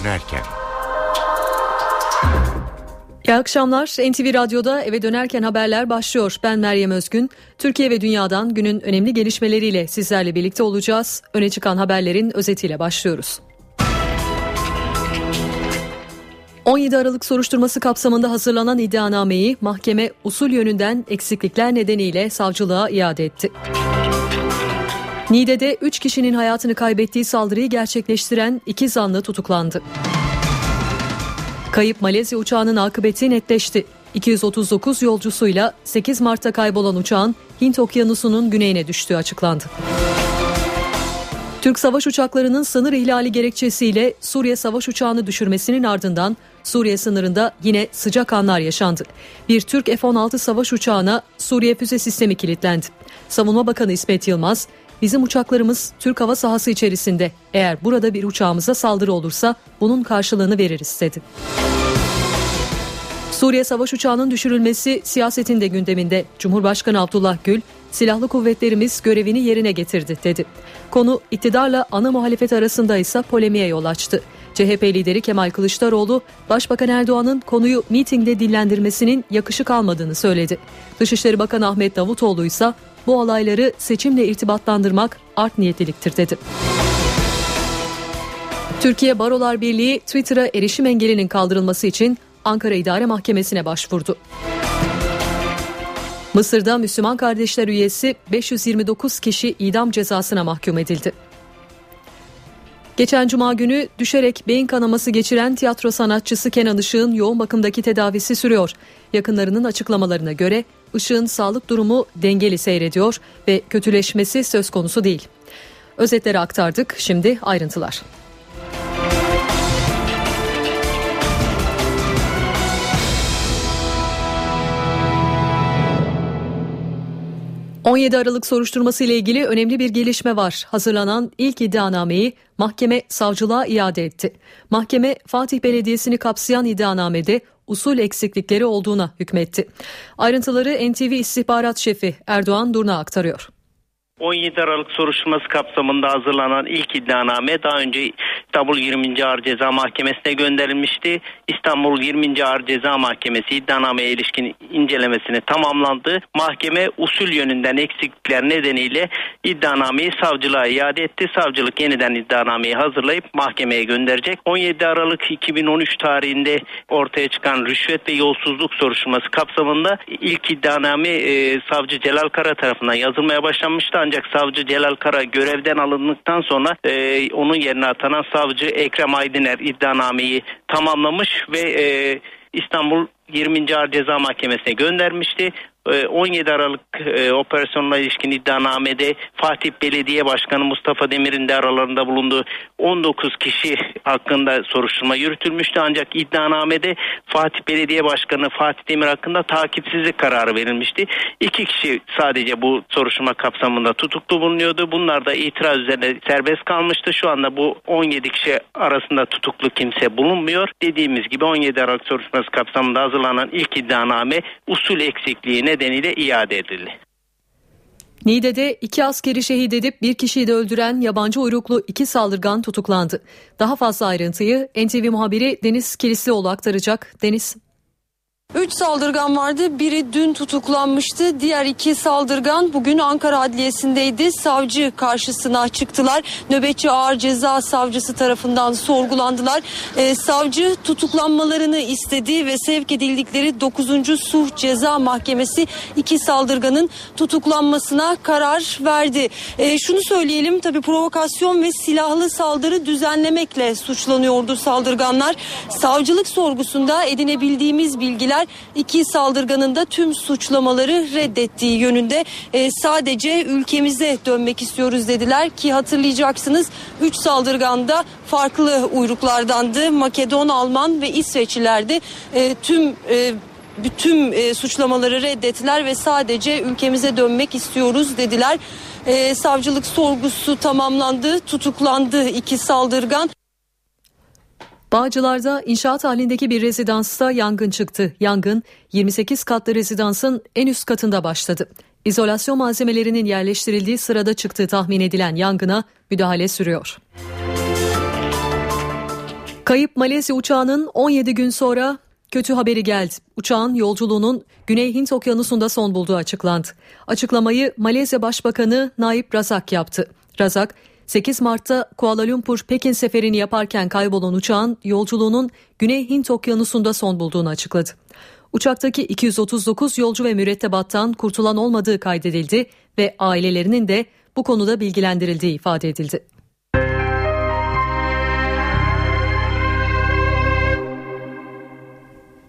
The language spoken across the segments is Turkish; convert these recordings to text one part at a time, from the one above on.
dönerken. İyi akşamlar. NTV Radyo'da eve dönerken haberler başlıyor. Ben Meryem Özgün. Türkiye ve dünyadan günün önemli gelişmeleriyle sizlerle birlikte olacağız. Öne çıkan haberlerin özetiyle başlıyoruz. 17 Aralık soruşturması kapsamında hazırlanan iddianameyi mahkeme usul yönünden eksiklikler nedeniyle savcılığa iade etti. Niğde'de 3 kişinin hayatını kaybettiği saldırıyı gerçekleştiren iki zanlı tutuklandı. Kayıp Malezya uçağının akıbeti netleşti. 239 yolcusuyla 8 Mart'ta kaybolan uçağın Hint Okyanusu'nun güneyine düştüğü açıklandı. Türk savaş uçaklarının sınır ihlali gerekçesiyle Suriye savaş uçağını düşürmesinin ardından Suriye sınırında yine sıcak anlar yaşandı. Bir Türk F-16 savaş uçağına Suriye füze sistemi kilitlendi. Savunma Bakanı İsmet Yılmaz, bizim uçaklarımız Türk hava sahası içerisinde eğer burada bir uçağımıza saldırı olursa bunun karşılığını veririz dedi. Suriye savaş uçağının düşürülmesi siyasetin de gündeminde. Cumhurbaşkanı Abdullah Gül, silahlı kuvvetlerimiz görevini yerine getirdi dedi. Konu iktidarla ana muhalefet arasında ise polemiğe yol açtı. CHP lideri Kemal Kılıçdaroğlu, Başbakan Erdoğan'ın konuyu mitingde dillendirmesinin yakışık almadığını söyledi. Dışişleri Bakanı Ahmet Davutoğlu ise bu olayları seçimle irtibatlandırmak art niyetliliktir dedi. Türkiye Barolar Birliği Twitter'a erişim engelinin kaldırılması için Ankara İdare Mahkemesi'ne başvurdu. Mısır'da Müslüman Kardeşler üyesi 529 kişi idam cezasına mahkum edildi. Geçen cuma günü düşerek beyin kanaması geçiren tiyatro sanatçısı Kenan Işık'ın yoğun bakımdaki tedavisi sürüyor. Yakınlarının açıklamalarına göre Işık'ın sağlık durumu dengeli seyrediyor ve kötüleşmesi söz konusu değil. Özetleri aktardık, şimdi ayrıntılar. 17 Aralık soruşturması ile ilgili önemli bir gelişme var. Hazırlanan ilk iddianameyi mahkeme savcılığa iade etti. Mahkeme Fatih Belediyesi'ni kapsayan iddianamede usul eksiklikleri olduğuna hükmetti. Ayrıntıları NTV İstihbarat Şefi Erdoğan Durna aktarıyor. 17 Aralık soruşturması kapsamında hazırlanan ilk iddianame daha önce İstanbul 20. Ağır Ceza Mahkemesi'ne gönderilmişti. İstanbul 20. Ağır Ceza Mahkemesi iddianameye ilişkin incelemesini tamamlandı. Mahkeme usul yönünden eksiklikler nedeniyle iddianameyi savcılığa iade etti. Savcılık yeniden iddianameyi hazırlayıp mahkemeye gönderecek. 17 Aralık 2013 tarihinde ortaya çıkan rüşvet ve yolsuzluk soruşturması kapsamında ilk iddianame e, savcı Celal Kara tarafından yazılmaya başlanmıştı ancak savcı Celal Kara görevden alındıktan sonra e, onun yerine atanan savcı Ekrem Aydıner iddianameyi tamamlamış ve e, İstanbul 20. Ağır Ceza Mahkemesi'ne göndermişti. 17 ee, Aralık e, operasyonla ilişkin iddianamede Fatih Belediye Başkanı Mustafa Demir'in de aralarında bulunduğu 19 kişi hakkında soruşturma yürütülmüştü. Ancak iddianamede Fatih Belediye Başkanı Fatih Demir hakkında takipsizlik kararı verilmişti. İki kişi sadece bu soruşturma kapsamında tutuklu bulunuyordu. Bunlar da itiraz üzerine serbest kalmıştı. Şu anda bu 17 kişi arasında tutuklu kimse bulunmuyor. Dediğimiz gibi 17 Aralık soruşturması kapsamında hazırlanan ilk iddianame usul eksikliğine nedeniyle iade edildi. Niğde'de iki askeri şehit edip bir kişiyi de öldüren yabancı uyruklu iki saldırgan tutuklandı. Daha fazla ayrıntıyı NTV muhabiri Deniz Kilislioğlu aktaracak. Deniz. Üç saldırgan vardı. Biri dün tutuklanmıştı. Diğer iki saldırgan bugün Ankara Adliyesi'ndeydi. Savcı karşısına çıktılar. Nöbetçi Ağır Ceza Savcısı tarafından sorgulandılar. Ee, savcı tutuklanmalarını istedi ve sevk edildikleri 9. Suh Ceza Mahkemesi iki saldırganın tutuklanmasına karar verdi. Ee, şunu söyleyelim tabii provokasyon ve silahlı saldırı düzenlemekle suçlanıyordu saldırganlar. Savcılık sorgusunda edinebildiğimiz bilgiler yetkililer iki saldırganın da tüm suçlamaları reddettiği yönünde e, sadece ülkemize dönmek istiyoruz dediler ki hatırlayacaksınız 3 saldırgan da farklı uyruklardandı. Makedon, Alman ve İsveçlilerdi. E, tüm e, bütün e, suçlamaları reddettiler ve sadece ülkemize dönmek istiyoruz dediler. E, savcılık sorgusu tamamlandı, tutuklandı iki saldırgan. Bağcılar'da inşaat halindeki bir rezidansta yangın çıktı. Yangın 28 katlı rezidansın en üst katında başladı. İzolasyon malzemelerinin yerleştirildiği sırada çıktığı tahmin edilen yangına müdahale sürüyor. Kayıp Malezya uçağının 17 gün sonra kötü haberi geldi. Uçağın yolculuğunun Güney Hint Okyanusu'nda son bulduğu açıklandı. Açıklamayı Malezya Başbakanı Naip Razak yaptı. Razak, 8 Mart'ta Kuala Lumpur Pekin seferini yaparken kaybolan uçağın yolculuğunun Güney Hint Okyanusu'nda son bulduğunu açıkladı. Uçaktaki 239 yolcu ve mürettebattan kurtulan olmadığı kaydedildi ve ailelerinin de bu konuda bilgilendirildiği ifade edildi.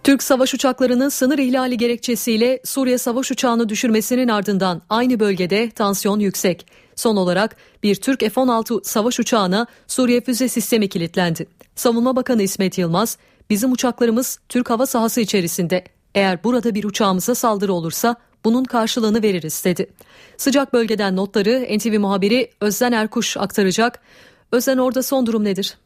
Türk savaş uçaklarının sınır ihlali gerekçesiyle Suriye savaş uçağını düşürmesinin ardından aynı bölgede tansiyon yüksek. Son olarak bir Türk F-16 savaş uçağına Suriye füze sistemi kilitlendi. Savunma Bakanı İsmet Yılmaz, bizim uçaklarımız Türk hava sahası içerisinde. Eğer burada bir uçağımıza saldırı olursa bunun karşılığını veririz dedi. Sıcak bölgeden notları NTV muhabiri Özden Erkuş aktaracak. Özden orada son durum nedir?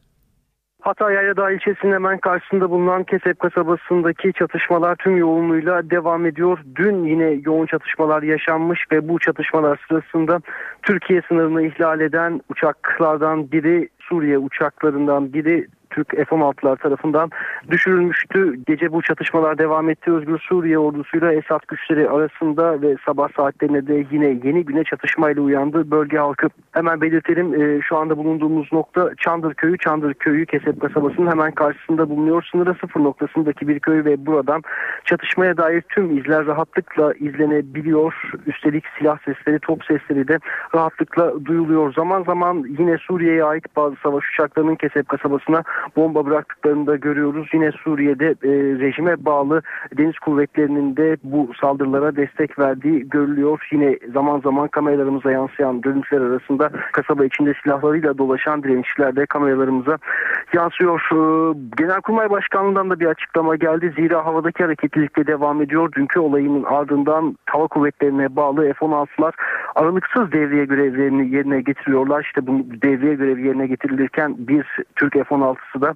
Hatay Yaylada ilçesinin hemen karşısında bulunan Kesep kasabasındaki çatışmalar tüm yoğunluğuyla devam ediyor. Dün yine yoğun çatışmalar yaşanmış ve bu çatışmalar sırasında Türkiye sınırını ihlal eden uçaklardan biri Suriye uçaklarından biri Türk F-16'lar tarafından düşürülmüştü. Gece bu çatışmalar devam etti. Özgür Suriye ordusuyla Esad güçleri arasında ve sabah saatlerinde de yine yeni güne çatışmayla uyandı bölge halkı. Hemen belirtelim e, şu anda bulunduğumuz nokta Çandır Köyü. Çandır Köyü Kesep kasabasının hemen karşısında bulunuyor. Sınıra sıfır noktasındaki bir köy ve buradan çatışmaya dair tüm izler rahatlıkla izlenebiliyor. Üstelik silah sesleri, top sesleri de rahatlıkla duyuluyor. Zaman zaman yine Suriye'ye ait bazı savaş uçaklarının Kesep kasabasına bomba bıraktıklarını da görüyoruz. Yine Suriye'de e, rejime bağlı deniz kuvvetlerinin de bu saldırılara destek verdiği görülüyor. Yine zaman zaman kameralarımıza yansıyan görüntüler arasında kasaba içinde silahlarıyla dolaşan direnişler de kameralarımıza yansıyor. E, Genelkurmay Başkanlığı'ndan da bir açıklama geldi. Zira havadaki hareketlilikle devam ediyor. Dünkü olayının ardından hava kuvvetlerine bağlı F-16'lar aralıksız devriye görevlerini yerine getiriyorlar. İşte bu devriye görevi yerine getirilirken bir Türk F-16'sı da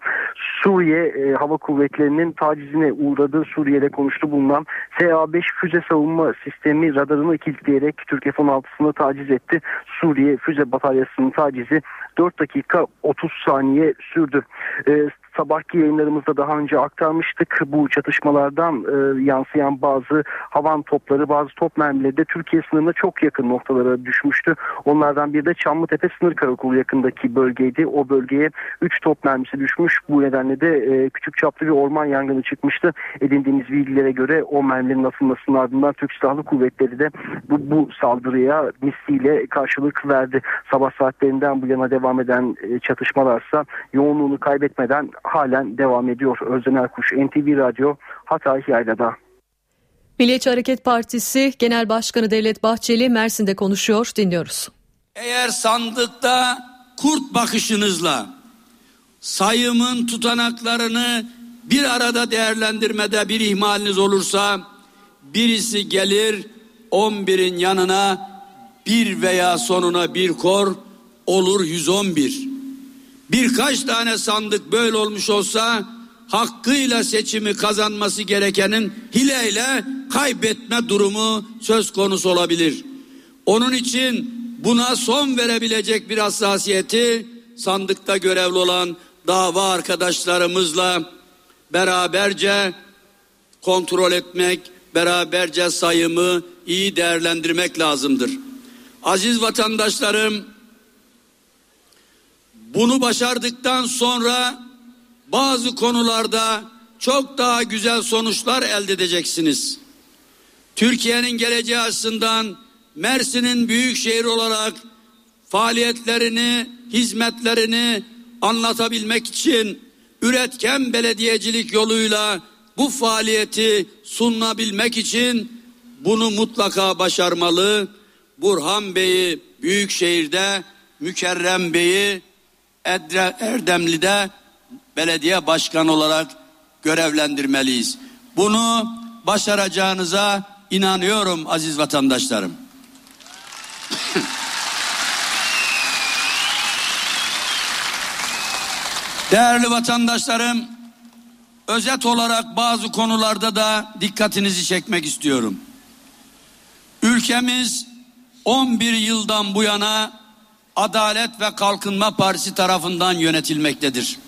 Suriye e, Hava Kuvvetleri'nin tacizine uğradığı Suriye'de konuştu bulunan SA-5 füze savunma sistemi radarını kilitleyerek Türk F-16'sını taciz etti. Suriye füze bataryasının tacizi 4 dakika 30 saniye sürdü. E, sabahki yayınlarımızda daha önce aktarmıştık. Bu çatışmalardan e, yansıyan bazı havan topları, bazı top mermileri de Türkiye sınırına çok yakın noktalara düşmüştü. Onlardan bir de Çamlıtepe sınır karakolu yakındaki bölgeydi. O bölgeye 3 top mermisi düşmüş. Bu nedenle de e, küçük çaplı bir orman yangını çıkmıştı. Edindiğimiz bilgilere göre o mermilerin atılmasının ardından Türk Silahlı Kuvvetleri de bu, bu saldırıya misliyle karşılık verdi. Sabah saatlerinden bu yana devam eden e, çatışmalarsa yoğunluğunu kaybetmeden halen devam ediyor. Özden Erkuş, NTV Radyo, Hatay Yayla'da. Milliyetçi Hareket Partisi Genel Başkanı Devlet Bahçeli Mersin'de konuşuyor. Dinliyoruz. Eğer sandıkta kurt bakışınızla sayımın tutanaklarını bir arada değerlendirmede bir ihmaliniz olursa birisi gelir 11'in yanına bir veya sonuna bir kor olur 111 birkaç tane sandık böyle olmuş olsa hakkıyla seçimi kazanması gerekenin hileyle kaybetme durumu söz konusu olabilir. Onun için buna son verebilecek bir hassasiyeti sandıkta görevli olan dava arkadaşlarımızla beraberce kontrol etmek, beraberce sayımı iyi değerlendirmek lazımdır. Aziz vatandaşlarım, bunu başardıktan sonra bazı konularda çok daha güzel sonuçlar elde edeceksiniz. Türkiye'nin geleceği açısından Mersin'in büyük şehir olarak faaliyetlerini, hizmetlerini anlatabilmek için üretken belediyecilik yoluyla bu faaliyeti sunabilmek için bunu mutlaka başarmalı. Burhan Bey'i büyük şehirde, Mükerrem Bey'i Erdemli'de belediye başkanı olarak görevlendirmeliyiz. Bunu başaracağınıza inanıyorum aziz vatandaşlarım. Değerli vatandaşlarım, özet olarak bazı konularda da dikkatinizi çekmek istiyorum. Ülkemiz 11 yıldan bu yana Adalet ve Kalkınma Partisi tarafından yönetilmektedir.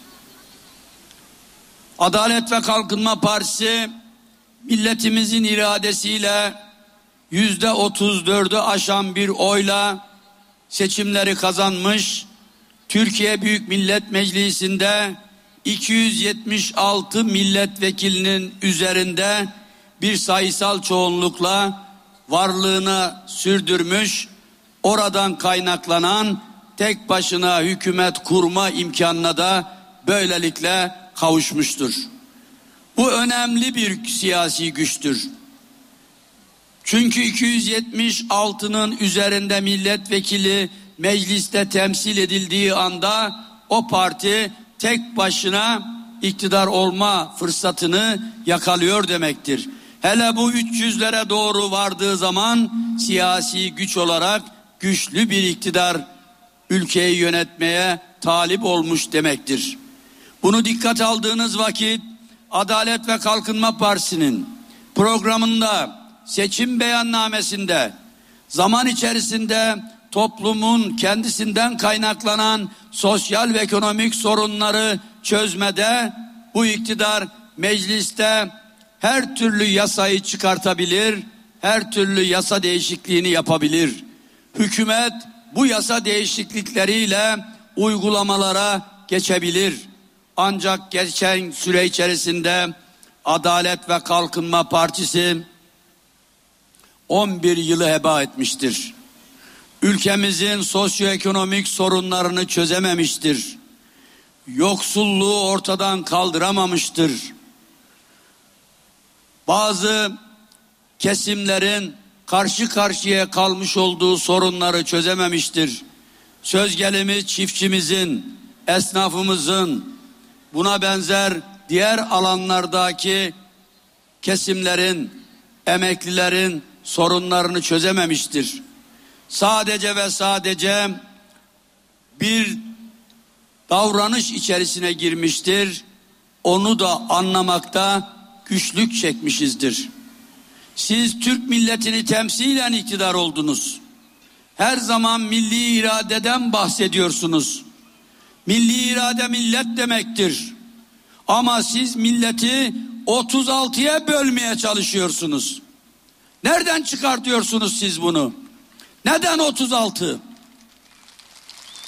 Adalet ve Kalkınma Partisi milletimizin iradesiyle yüzde otuz dördü aşan bir oyla seçimleri kazanmış. Türkiye Büyük Millet Meclisi'nde 276 milletvekilinin üzerinde bir sayısal çoğunlukla varlığını sürdürmüş. Oradan kaynaklanan tek başına hükümet kurma imkanına da böylelikle kavuşmuştur. Bu önemli bir siyasi güçtür. Çünkü 276'nın üzerinde milletvekili mecliste temsil edildiği anda o parti tek başına iktidar olma fırsatını yakalıyor demektir. Hele bu 300'lere doğru vardığı zaman siyasi güç olarak güçlü bir iktidar ülkeyi yönetmeye talip olmuş demektir. Bunu dikkat aldığınız vakit Adalet ve Kalkınma Partisi'nin programında seçim beyannamesinde zaman içerisinde toplumun kendisinden kaynaklanan sosyal ve ekonomik sorunları çözmede bu iktidar mecliste her türlü yasayı çıkartabilir, her türlü yasa değişikliğini yapabilir. Hükümet bu yasa değişiklikleriyle uygulamalara geçebilir. Ancak geçen süre içerisinde Adalet ve Kalkınma Partisi 11 yılı heba etmiştir. Ülkemizin sosyoekonomik sorunlarını çözememiştir. Yoksulluğu ortadan kaldıramamıştır. Bazı kesimlerin karşı karşıya kalmış olduğu sorunları çözememiştir. Söz gelimi çiftçimizin, esnafımızın, buna benzer diğer alanlardaki kesimlerin, emeklilerin sorunlarını çözememiştir. Sadece ve sadece bir davranış içerisine girmiştir. Onu da anlamakta güçlük çekmişizdir. Siz Türk milletini temsilen iktidar oldunuz. Her zaman milli iradeden bahsediyorsunuz. Milli irade millet demektir. Ama siz milleti 36'ya bölmeye çalışıyorsunuz. Nereden çıkartıyorsunuz siz bunu? Neden 36?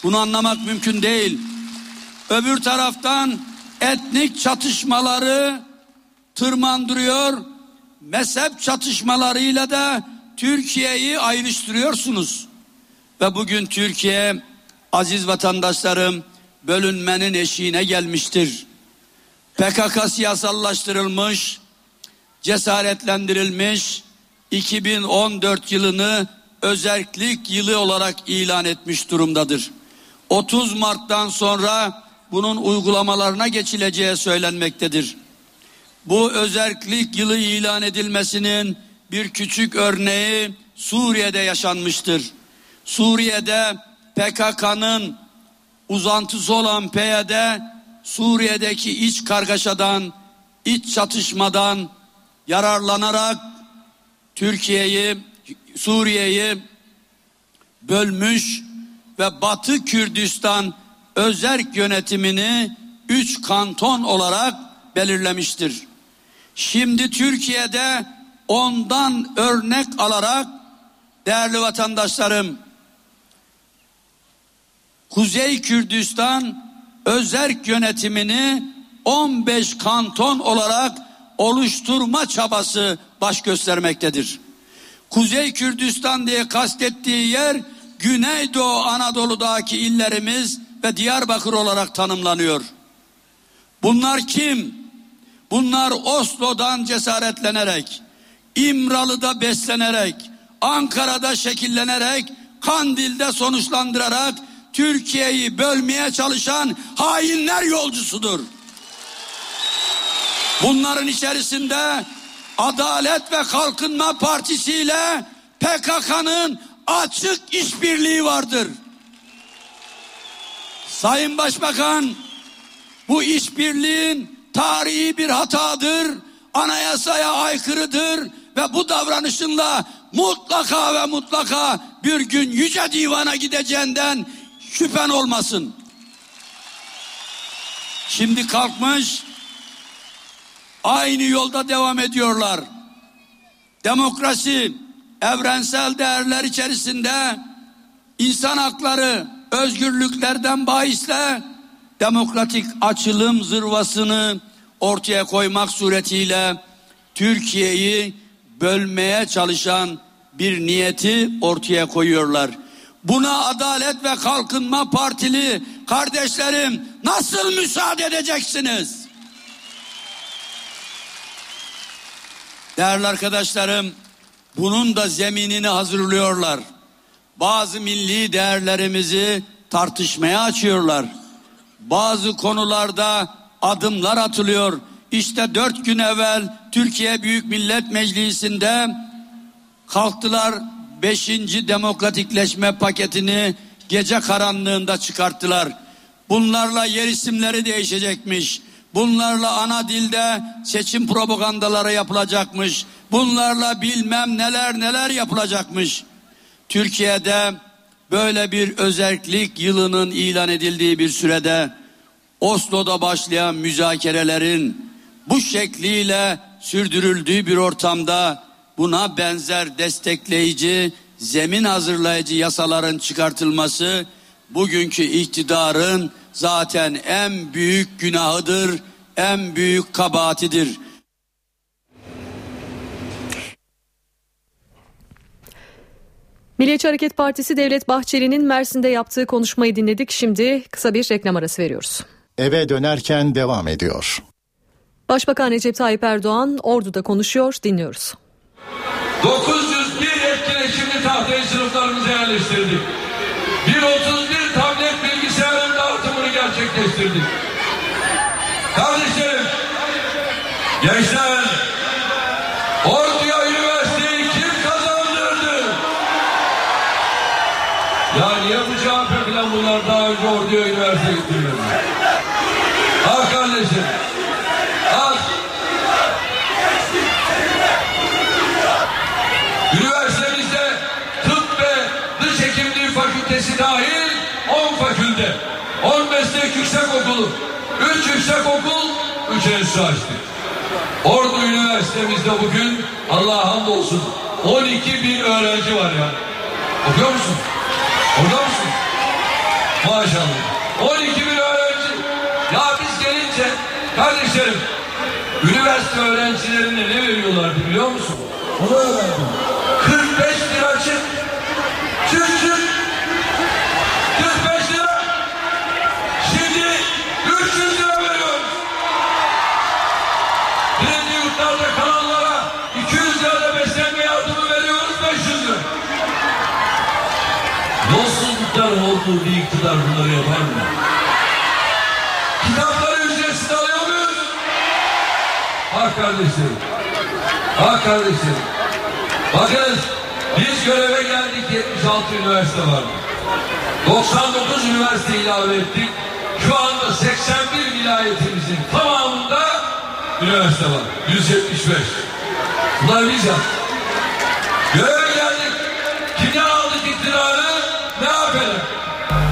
Bunu anlamak mümkün değil. Öbür taraftan etnik çatışmaları tırmandırıyor. Mezhep çatışmalarıyla da Türkiye'yi ayrıştırıyorsunuz. Ve bugün Türkiye aziz vatandaşlarım bölünmenin eşiğine gelmiştir. PKK siyasallaştırılmış, cesaretlendirilmiş, 2014 yılını özellik yılı olarak ilan etmiş durumdadır. 30 Mart'tan sonra bunun uygulamalarına geçileceği söylenmektedir. Bu özellik yılı ilan edilmesinin bir küçük örneği Suriye'de yaşanmıştır. Suriye'de PKK'nın uzantısı olan PYD Suriye'deki iç kargaşadan, iç çatışmadan yararlanarak Türkiye'yi, Suriye'yi bölmüş ve Batı Kürdistan özerk yönetimini üç kanton olarak belirlemiştir. Şimdi Türkiye'de ondan örnek alarak değerli vatandaşlarım Kuzey Kürdistan özerk yönetimini 15 kanton olarak oluşturma çabası baş göstermektedir. Kuzey Kürdistan diye kastettiği yer Güneydoğu Anadolu'daki illerimiz ve Diyarbakır olarak tanımlanıyor. Bunlar kim? Bunlar Oslo'dan cesaretlenerek, İmralı'da beslenerek, Ankara'da şekillenerek, Kandil'de sonuçlandırarak Türkiye'yi bölmeye çalışan hainler yolcusudur. Bunların içerisinde Adalet ve Kalkınma Partisi ile PKK'nın açık işbirliği vardır. Sayın Başbakan bu işbirliğin tarihi bir hatadır, anayasaya aykırıdır ve bu davranışınla mutlaka ve mutlaka bir gün yüce divana gideceğinden şüphen olmasın. Şimdi kalkmış aynı yolda devam ediyorlar. Demokrasi, evrensel değerler içerisinde insan hakları, özgürlüklerden bahisle demokratik açılım zırvasını ortaya koymak suretiyle Türkiye'yi bölmeye çalışan bir niyeti ortaya koyuyorlar. Buna Adalet ve Kalkınma Partili kardeşlerim nasıl müsaade edeceksiniz? Değerli arkadaşlarım, bunun da zeminini hazırlıyorlar. Bazı milli değerlerimizi tartışmaya açıyorlar. Bazı konularda adımlar atılıyor. İşte dört gün evvel Türkiye Büyük Millet Meclisi'nde kalktılar beşinci demokratikleşme paketini gece karanlığında çıkarttılar. Bunlarla yer isimleri değişecekmiş. Bunlarla ana dilde seçim propagandaları yapılacakmış. Bunlarla bilmem neler neler yapılacakmış. Türkiye'de böyle bir özellik yılının ilan edildiği bir sürede Oslo'da başlayan müzakerelerin bu şekliyle sürdürüldüğü bir ortamda buna benzer destekleyici, zemin hazırlayıcı yasaların çıkartılması bugünkü iktidarın zaten en büyük günahıdır, en büyük kabahatidir. Milliyetçi Hareket Partisi Devlet Bahçeli'nin Mersin'de yaptığı konuşmayı dinledik. Şimdi kısa bir reklam arası veriyoruz. Eve dönerken devam ediyor. Başbakan Recep Tayyip Erdoğan Ordu'da konuşuyor. Dinliyoruz. 901 etkileşimli tahtayı sınıflarımıza yerleştirdik. 131 tablet bilgisayarın dağıtımını gerçekleştirdik. Kardeşlerim, gençler, Ordu'ya üniversiteyi kim kazandırdı? Ya niye bu CHP falan bunlar daha önce Ordu'ya üniversite getirmedi? Ah kardeşim, ah Üniversitemizde tıp ve dış hekimliği fakültesi dahil 10 fakülte, 10 meslek yüksek okulu, 3 yüksek okul, 3 enstitü açtık. Ordu Üniversitemizde bugün Allah'a hamdolsun 12 bin öğrenci var ya. Okuyor musun? Orada mısın? Maşallah. 12 bin öğrenci. Ya biz gelince kardeşlerim üniversite öğrencilerine ne veriyorlardı biliyor musun? Onu öğrendim. Bir iktidar bunları yapar mı? Kitapları ücretsiz alıyor muyuz? Ah kardeşlerim. Ah kardeşlerim. Bakınız biz göreve geldik 76 üniversite vardı. 99 üniversite ilave ettik. Şu anda 81 vilayetimizin tamamında üniversite var. 175. Bunlar biz. Göreve geldik. Kimden aldık iktidarı? MHP'den.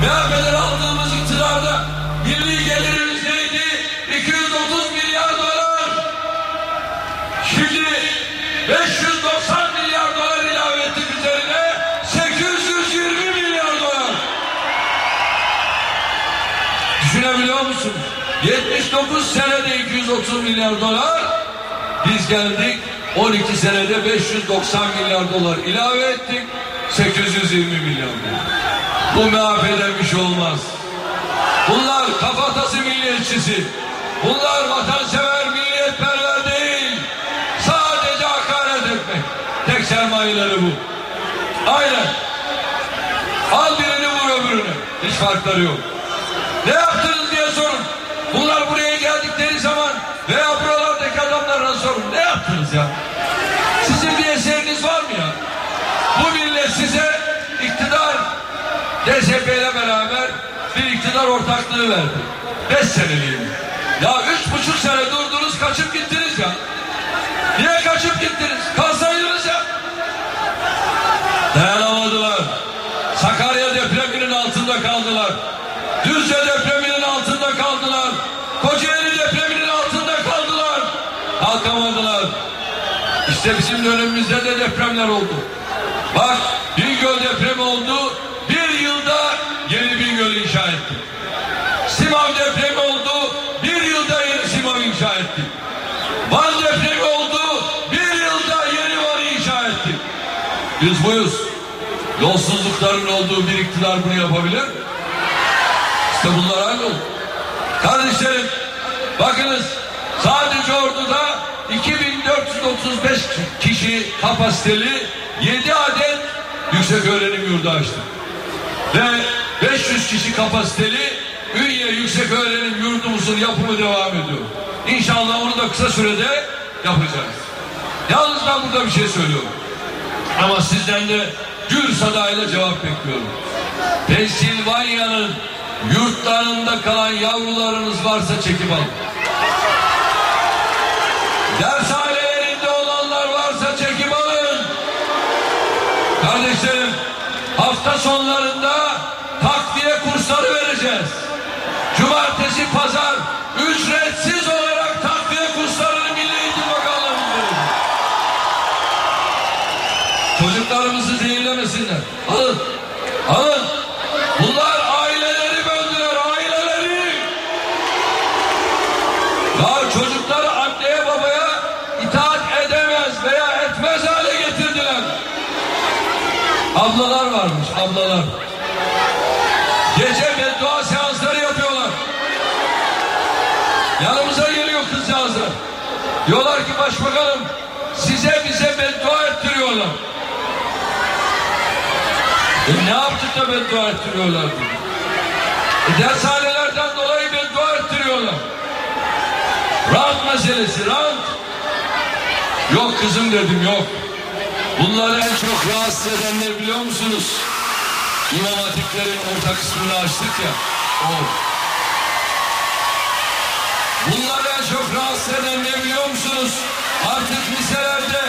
MHP'den aldığımız iktidarda milli gelirimiz neydi? 230 milyar dolar. Şimdi 590 milyar dolar ilave ettik üzerine 820 milyar dolar. Düşünebiliyor musun? 79 senede 230 milyar dolar biz geldik 12 senede 590 milyar dolar ilave ettik 820 milyar dolar. Bu şey olmaz. Bunlar kafatası milliyetçisi. Bunlar vatansever milliyetperver değil. Sadece hakaret etmek. Tek sermayeleri bu. Aynen. Al birini vur öbürünü. Hiç farkları yok. Ne yaptınız diye sorun. Bunlar buraya geldikleri zaman veya buralardaki adamlara sorun. Ne yaptınız ya? Sizin bir eseriniz var mı ya? Bu millet size iktidar DSP ile beraber bir iktidar ortaklığı verdi. Beş seneliğine. Ya üç buçuk sene durdunuz kaçıp gittiniz ya. Niye kaçıp gittiniz? Kalsaydınız ya. Dayanamadılar. Sakarya depreminin altında kaldılar. Düzce depreminin altında kaldılar. Kocaeli depreminin altında kaldılar. yapamadılar. İşte bizim dönemimizde de depremler oldu. Bak Bingöl depremi oldu. Bir yılda yeni Bingöl inşa ettik. Simav depremi oldu. Bir yılda yeni Simav inşa ettik. Van depremi oldu. Bir yılda yeni Van'ı inşa ettik. Biz buyuz. Yolsuzlukların olduğu bir iktidar bunu yapabilir. İşte bunlar aynı oldu. Kardeşlerim bakınız sadece orduda 2435 kişi kapasiteli 7 adet yüksek öğrenim yurdu açtık. Ve 500 kişi kapasiteli Ünye Yüksek Öğrenim Yurdumuzun yapımı devam ediyor. İnşallah onu da kısa sürede yapacağız. Yalnız ben burada bir şey söylüyorum. Ama sizden de gür sadayla cevap bekliyorum. Pensilvanya'nın yurtlarında kalan yavrularınız varsa çekip alın. Dershanelerinde olanlar varsa çekip alın. Kardeşlerim hafta sonlarında ablalar. Gece beddua seansları yapıyorlar. Yanımıza geliyor kızcağızlar. Diyorlar ki başbakanım size bize beddua ettiriyorlar. E ne yaptık da beddua ettiriyorlar? E dershanelerden dolayı beddua ettiriyorlar. Rant meselesi rant. Yok kızım dedim yok. Bunları en çok rahatsız edenler biliyor musunuz? İmam Hatiplerin orta kısmını açtık ya. O. Bunları en çok rahatsız eden ne biliyor musunuz? Artık liselerde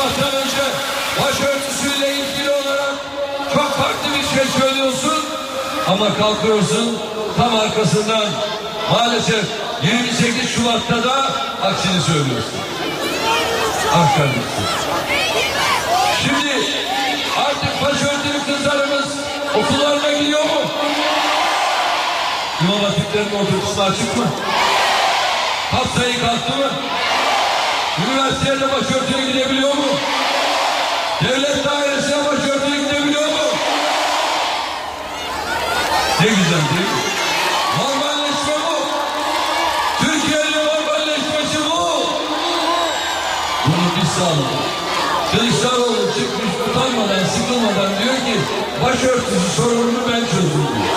28 Şubat'tan önce başörtüsüyle ilgili olarak çok farklı bir şey söylüyorsun. Ama kalkıyorsun tam arkasından maalesef 28 Şubat'ta da aksini söylüyorsun. Ah kardeşim. Şimdi artık başörtülü kızlarımız okullarına gidiyor mu? İmam Hatiplerin ortaokulu açık mı? Kat sayı kalktı mı? Üniversiteye de başörtülü gidebiliyor mu? Devlet dairesine başörtülü gidebiliyor mu? Ne güzel değil mi? Normalleşme bu. Türkiye'nin normalleşmesi bu. Bunu biz sağladık. Kılıçdaroğlu çıkmış utanmadan sıkılmadan diyor ki başörtüsü sorununu ben çözdüm diyor.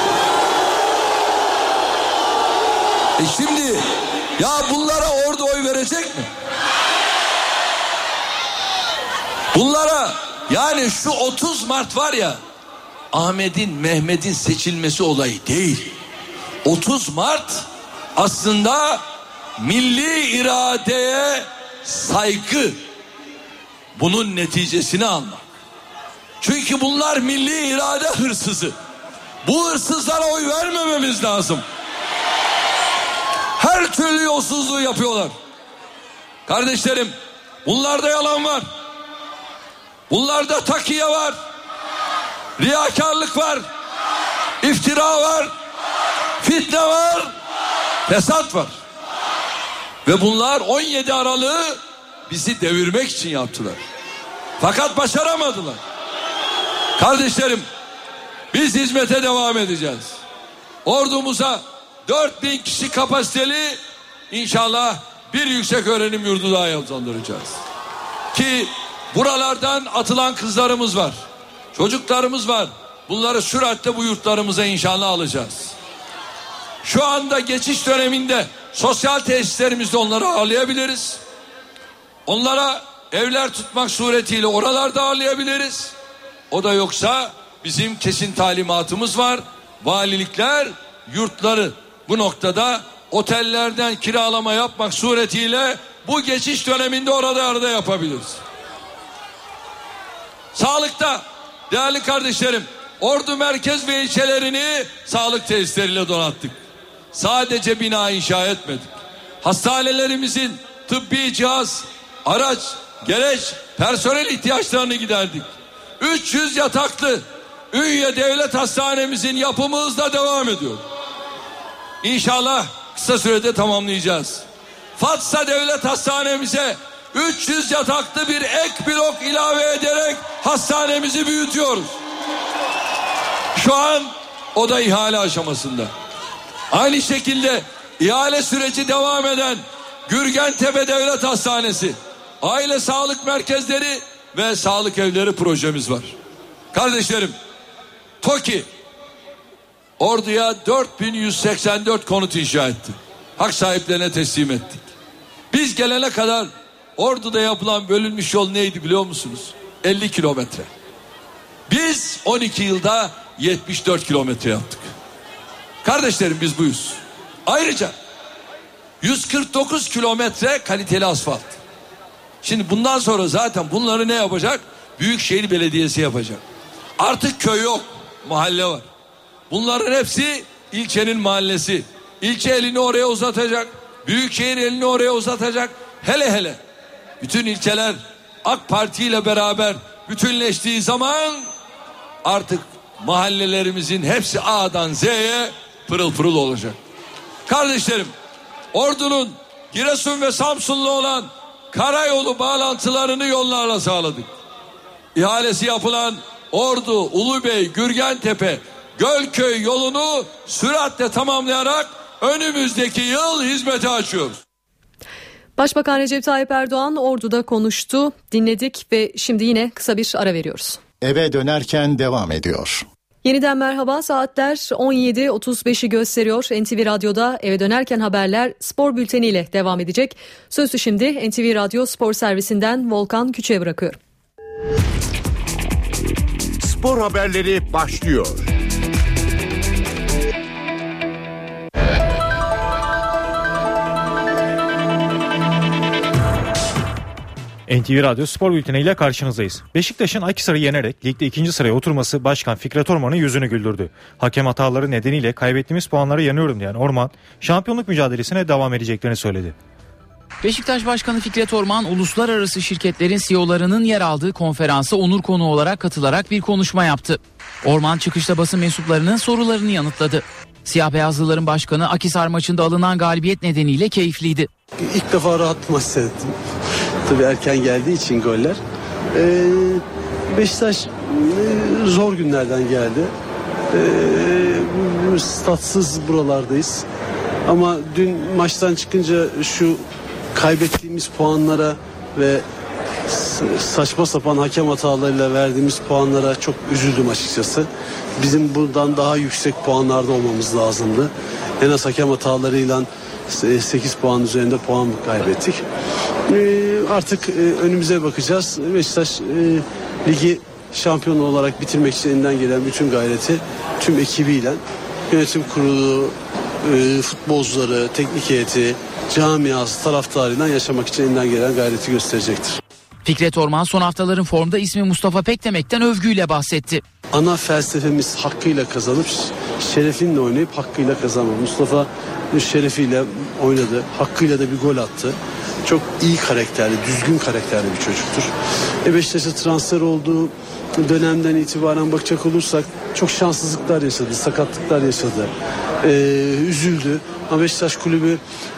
E şimdi ya bunlara orada oy verecek mi? Bunlara yani şu 30 Mart var ya Ahmet'in Mehmet'in seçilmesi olayı değil. 30 Mart aslında milli iradeye saygı bunun neticesini almak. Çünkü bunlar milli irade hırsızı. Bu hırsızlara oy vermememiz lazım. Her türlü yolsuzluğu yapıyorlar. Kardeşlerim bunlarda yalan var. Bunlarda takiye var. Riyakarlık var. iftira var. Fitne var. Fesat var. Ve bunlar 17 Aralık'ı bizi devirmek için yaptılar. Fakat başaramadılar. Kardeşlerim biz hizmete devam edeceğiz. Ordumuza 4000 kişi kapasiteli inşallah bir yüksek öğrenim yurdu daha yaptıracağız. Ki buralardan atılan kızlarımız var. Çocuklarımız var. Bunları süratle bu yurtlarımıza inşallah alacağız. Şu anda geçiş döneminde sosyal tesislerimizde onları ağırlayabiliriz. Onlara evler tutmak suretiyle oralarda ağırlayabiliriz. O da yoksa bizim kesin talimatımız var. Valilikler yurtları bu noktada otellerden kiralama yapmak suretiyle bu geçiş döneminde orada arada yapabiliriz. Sağlıkta değerli kardeşlerim Ordu merkez ve ilçelerini sağlık tesisleriyle donattık. Sadece bina inşa etmedik. Hastanelerimizin tıbbi cihaz, araç, gereç, personel ihtiyaçlarını giderdik. 300 yataklı Ünye Devlet Hastanemizin yapımı hızla devam ediyor. İnşallah kısa sürede tamamlayacağız. Fatsa Devlet Hastanemize 300 yataklı bir ek blok ilave ederek hastanemizi büyütüyoruz. Şu an o da ihale aşamasında. Aynı şekilde ihale süreci devam eden Gürgentepe Devlet Hastanesi, aile sağlık merkezleri ve sağlık evleri projemiz var. Kardeşlerim, TOKİ Ordu'ya 4184 konut inşa etti. Hak sahiplerine teslim ettik. Biz gelene kadar Ordu'da yapılan bölünmüş yol neydi biliyor musunuz? 50 kilometre. Biz 12 yılda 74 kilometre yaptık. Kardeşlerim biz buyuz. Ayrıca 149 kilometre kaliteli asfalt. Şimdi bundan sonra zaten bunları ne yapacak? Büyükşehir Belediyesi yapacak. Artık köy yok, mahalle var. Bunların hepsi ilçenin mahallesi. İlçe elini oraya uzatacak. Büyükşehir elini oraya uzatacak. Hele hele bütün ilçeler AK Parti ile beraber bütünleştiği zaman artık mahallelerimizin hepsi A'dan Z'ye pırıl pırıl olacak. Kardeşlerim Ordu'nun Giresun ve Samsun'la olan karayolu bağlantılarını yollarla sağladık. İhalesi yapılan Ordu, Ulubey, Gürgentepe, Gölköy yolunu süratle tamamlayarak önümüzdeki yıl hizmete açıyoruz. Başbakan Recep Tayyip Erdoğan Ordu'da konuştu, dinledik ve şimdi yine kısa bir ara veriyoruz. Eve dönerken devam ediyor. Yeniden merhaba saatler 17.35'i gösteriyor. NTV Radyo'da eve dönerken haberler spor bülteniyle devam edecek. Sözü şimdi NTV Radyo spor servisinden Volkan Küçü'ye bırakıyorum. Spor haberleri başlıyor. NTV Radyo Spor Bülteni ile karşınızdayız. Beşiktaş'ın Akisar'ı yenerek ligde ikinci sıraya oturması Başkan Fikret Orman'ın yüzünü güldürdü. Hakem hataları nedeniyle kaybettiğimiz puanları yanıyorum diyen Orman, şampiyonluk mücadelesine devam edeceklerini söyledi. Beşiktaş Başkanı Fikret Orman uluslararası şirketlerin CEO'larının yer aldığı konferansa onur konu olarak katılarak bir konuşma yaptı. Orman çıkışta basın mensuplarının sorularını yanıtladı. Siyah beyazlıların başkanı Akisar maçında alınan galibiyet nedeniyle keyifliydi. İlk defa rahat maç seyrettim. Tabii erken geldiği için goller. Ee, Beşiktaş e, zor günlerden geldi. Ee, statsız buralardayız. Ama dün maçtan çıkınca şu kaybettiğimiz puanlara ve saçma sapan hakem hatalarıyla verdiğimiz puanlara çok üzüldüm açıkçası. Bizim buradan daha yüksek puanlarda olmamız lazımdı. En az hakem hatalarıyla 8 puan üzerinde puan kaybettik. Ee, artık e, önümüze bakacağız. Beşiktaş e, ligi şampiyon olarak bitirmek için elinden gelen bütün gayreti tüm ekibiyle yönetim kurulu, e, futbolcuları, teknik heyeti, camiası, taraftarıyla yaşamak için elinden gelen gayreti gösterecektir. Fikret Orman son haftaların formda ismi Mustafa Pekdemek'ten övgüyle bahsetti. Ana felsefemiz hakkıyla kazanıp şerefinle oynayıp hakkıyla kazanmak. Mustafa şerefiyle oynadı. Hakkıyla da bir gol attı. Çok iyi karakterli, düzgün karakterli bir çocuktur. E Beşiktaş'a transfer olduğu dönemden itibaren bakacak olursak çok şanssızlıklar yaşadı, sakatlıklar yaşadı. Ee, üzüldü. Ama Beşiktaş kulübü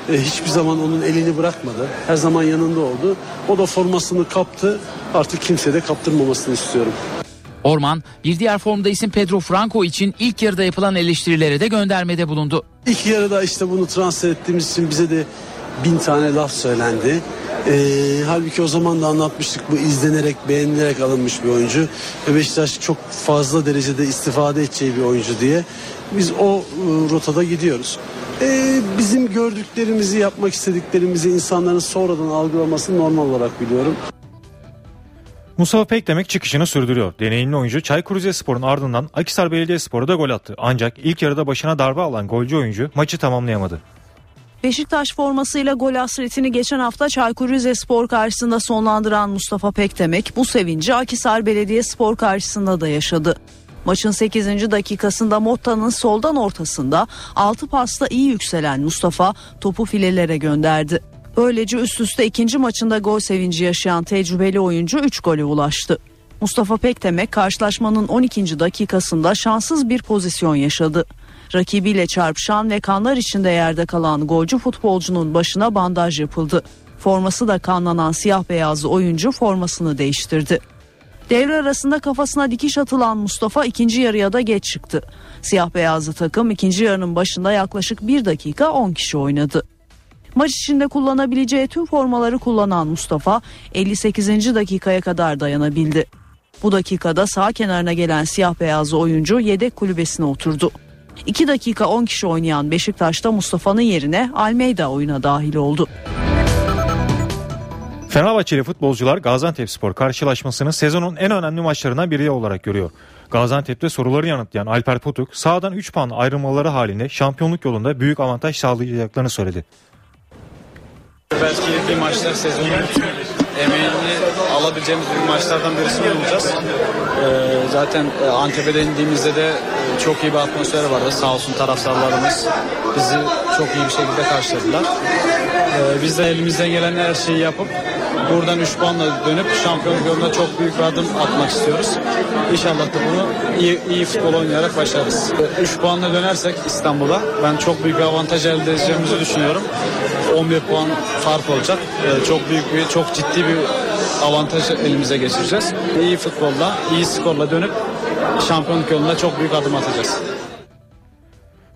e, hiçbir zaman onun elini bırakmadı. Her zaman yanında oldu. O da formasını kaptı. Artık kimse de kaptırmamasını istiyorum. Orman bir diğer formda isim Pedro Franco için ilk yarıda yapılan eleştirilere de göndermede bulundu. İlk yarıda işte bunu transfer ettiğimiz için bize de bin tane laf söylendi. Ee, halbuki o zaman da anlatmıştık bu izlenerek beğenilerek alınmış bir oyuncu. Ve Beşiktaş çok fazla derecede istifade edeceği bir oyuncu diye. Biz o e, rotada gidiyoruz. e, bizim gördüklerimizi, yapmak istediklerimizi insanların sonradan algılamasını normal olarak biliyorum. Mustafa Pekdemek çıkışını sürdürüyor. Deneyimli oyuncu Çaykur Rizespor'un ardından Akisar Belediyespor'a da gol attı. Ancak ilk yarıda başına darbe alan golcü oyuncu maçı tamamlayamadı. Beşiktaş formasıyla gol hasretini geçen hafta Çaykur Rizespor karşısında sonlandıran Mustafa Pekdemek bu sevinci Akisar Belediyespor karşısında da yaşadı. Maçın 8. dakikasında Motta'nın soldan ortasında 6 pasta iyi yükselen Mustafa topu filelere gönderdi. Böylece üst üste ikinci maçında gol sevinci yaşayan tecrübeli oyuncu 3 gole ulaştı. Mustafa Pekdemek karşılaşmanın 12. dakikasında şanssız bir pozisyon yaşadı. Rakibiyle çarpışan ve kanlar içinde yerde kalan golcü futbolcunun başına bandaj yapıldı. Forması da kanlanan siyah beyazlı oyuncu formasını değiştirdi. Devre arasında kafasına dikiş atılan Mustafa ikinci yarıya da geç çıktı. Siyah beyazlı takım ikinci yarının başında yaklaşık 1 dakika 10 kişi oynadı. Maç içinde kullanabileceği tüm formaları kullanan Mustafa 58. dakikaya kadar dayanabildi. Bu dakikada sağ kenarına gelen siyah beyazlı oyuncu yedek kulübesine oturdu. 2 dakika 10 kişi oynayan Beşiktaş'ta Mustafa'nın yerine Almeida oyuna dahil oldu. Fenerbahçeli futbolcular Gaziantepspor karşılaşmasını sezonun en önemli maçlarından biri olarak görüyor. Gaziantep'te soruları yanıtlayan Alper Potuk sağdan 3 puan ayrılmaları halinde şampiyonluk yolunda büyük avantaj sağlayacaklarını söyledi. Belki bir maçlar sezonun emeğini alabileceğimiz bir maçlardan birisini olacağız. Ee, zaten e, Antep'e de indiğimizde de e, çok iyi bir atmosfer vardı. Sağ olsun taraftarlarımız bizi çok iyi bir şekilde karşıladılar. Ee, biz de elimizden gelen her şeyi yapıp buradan 3 puanla dönüp şampiyonluk yolunda çok büyük bir adım atmak istiyoruz. İnşallah da bunu iyi, iyi futbol oynayarak başarırız. 3 puanla dönersek İstanbul'a ben çok büyük bir avantaj elde edeceğimizi düşünüyorum. 11 puan fark olacak. Ee, çok büyük bir, çok ciddi bir avantajı elimize geçireceğiz. İyi futbolla, iyi skorla dönüp şampiyonluk yolunda çok büyük adım atacağız.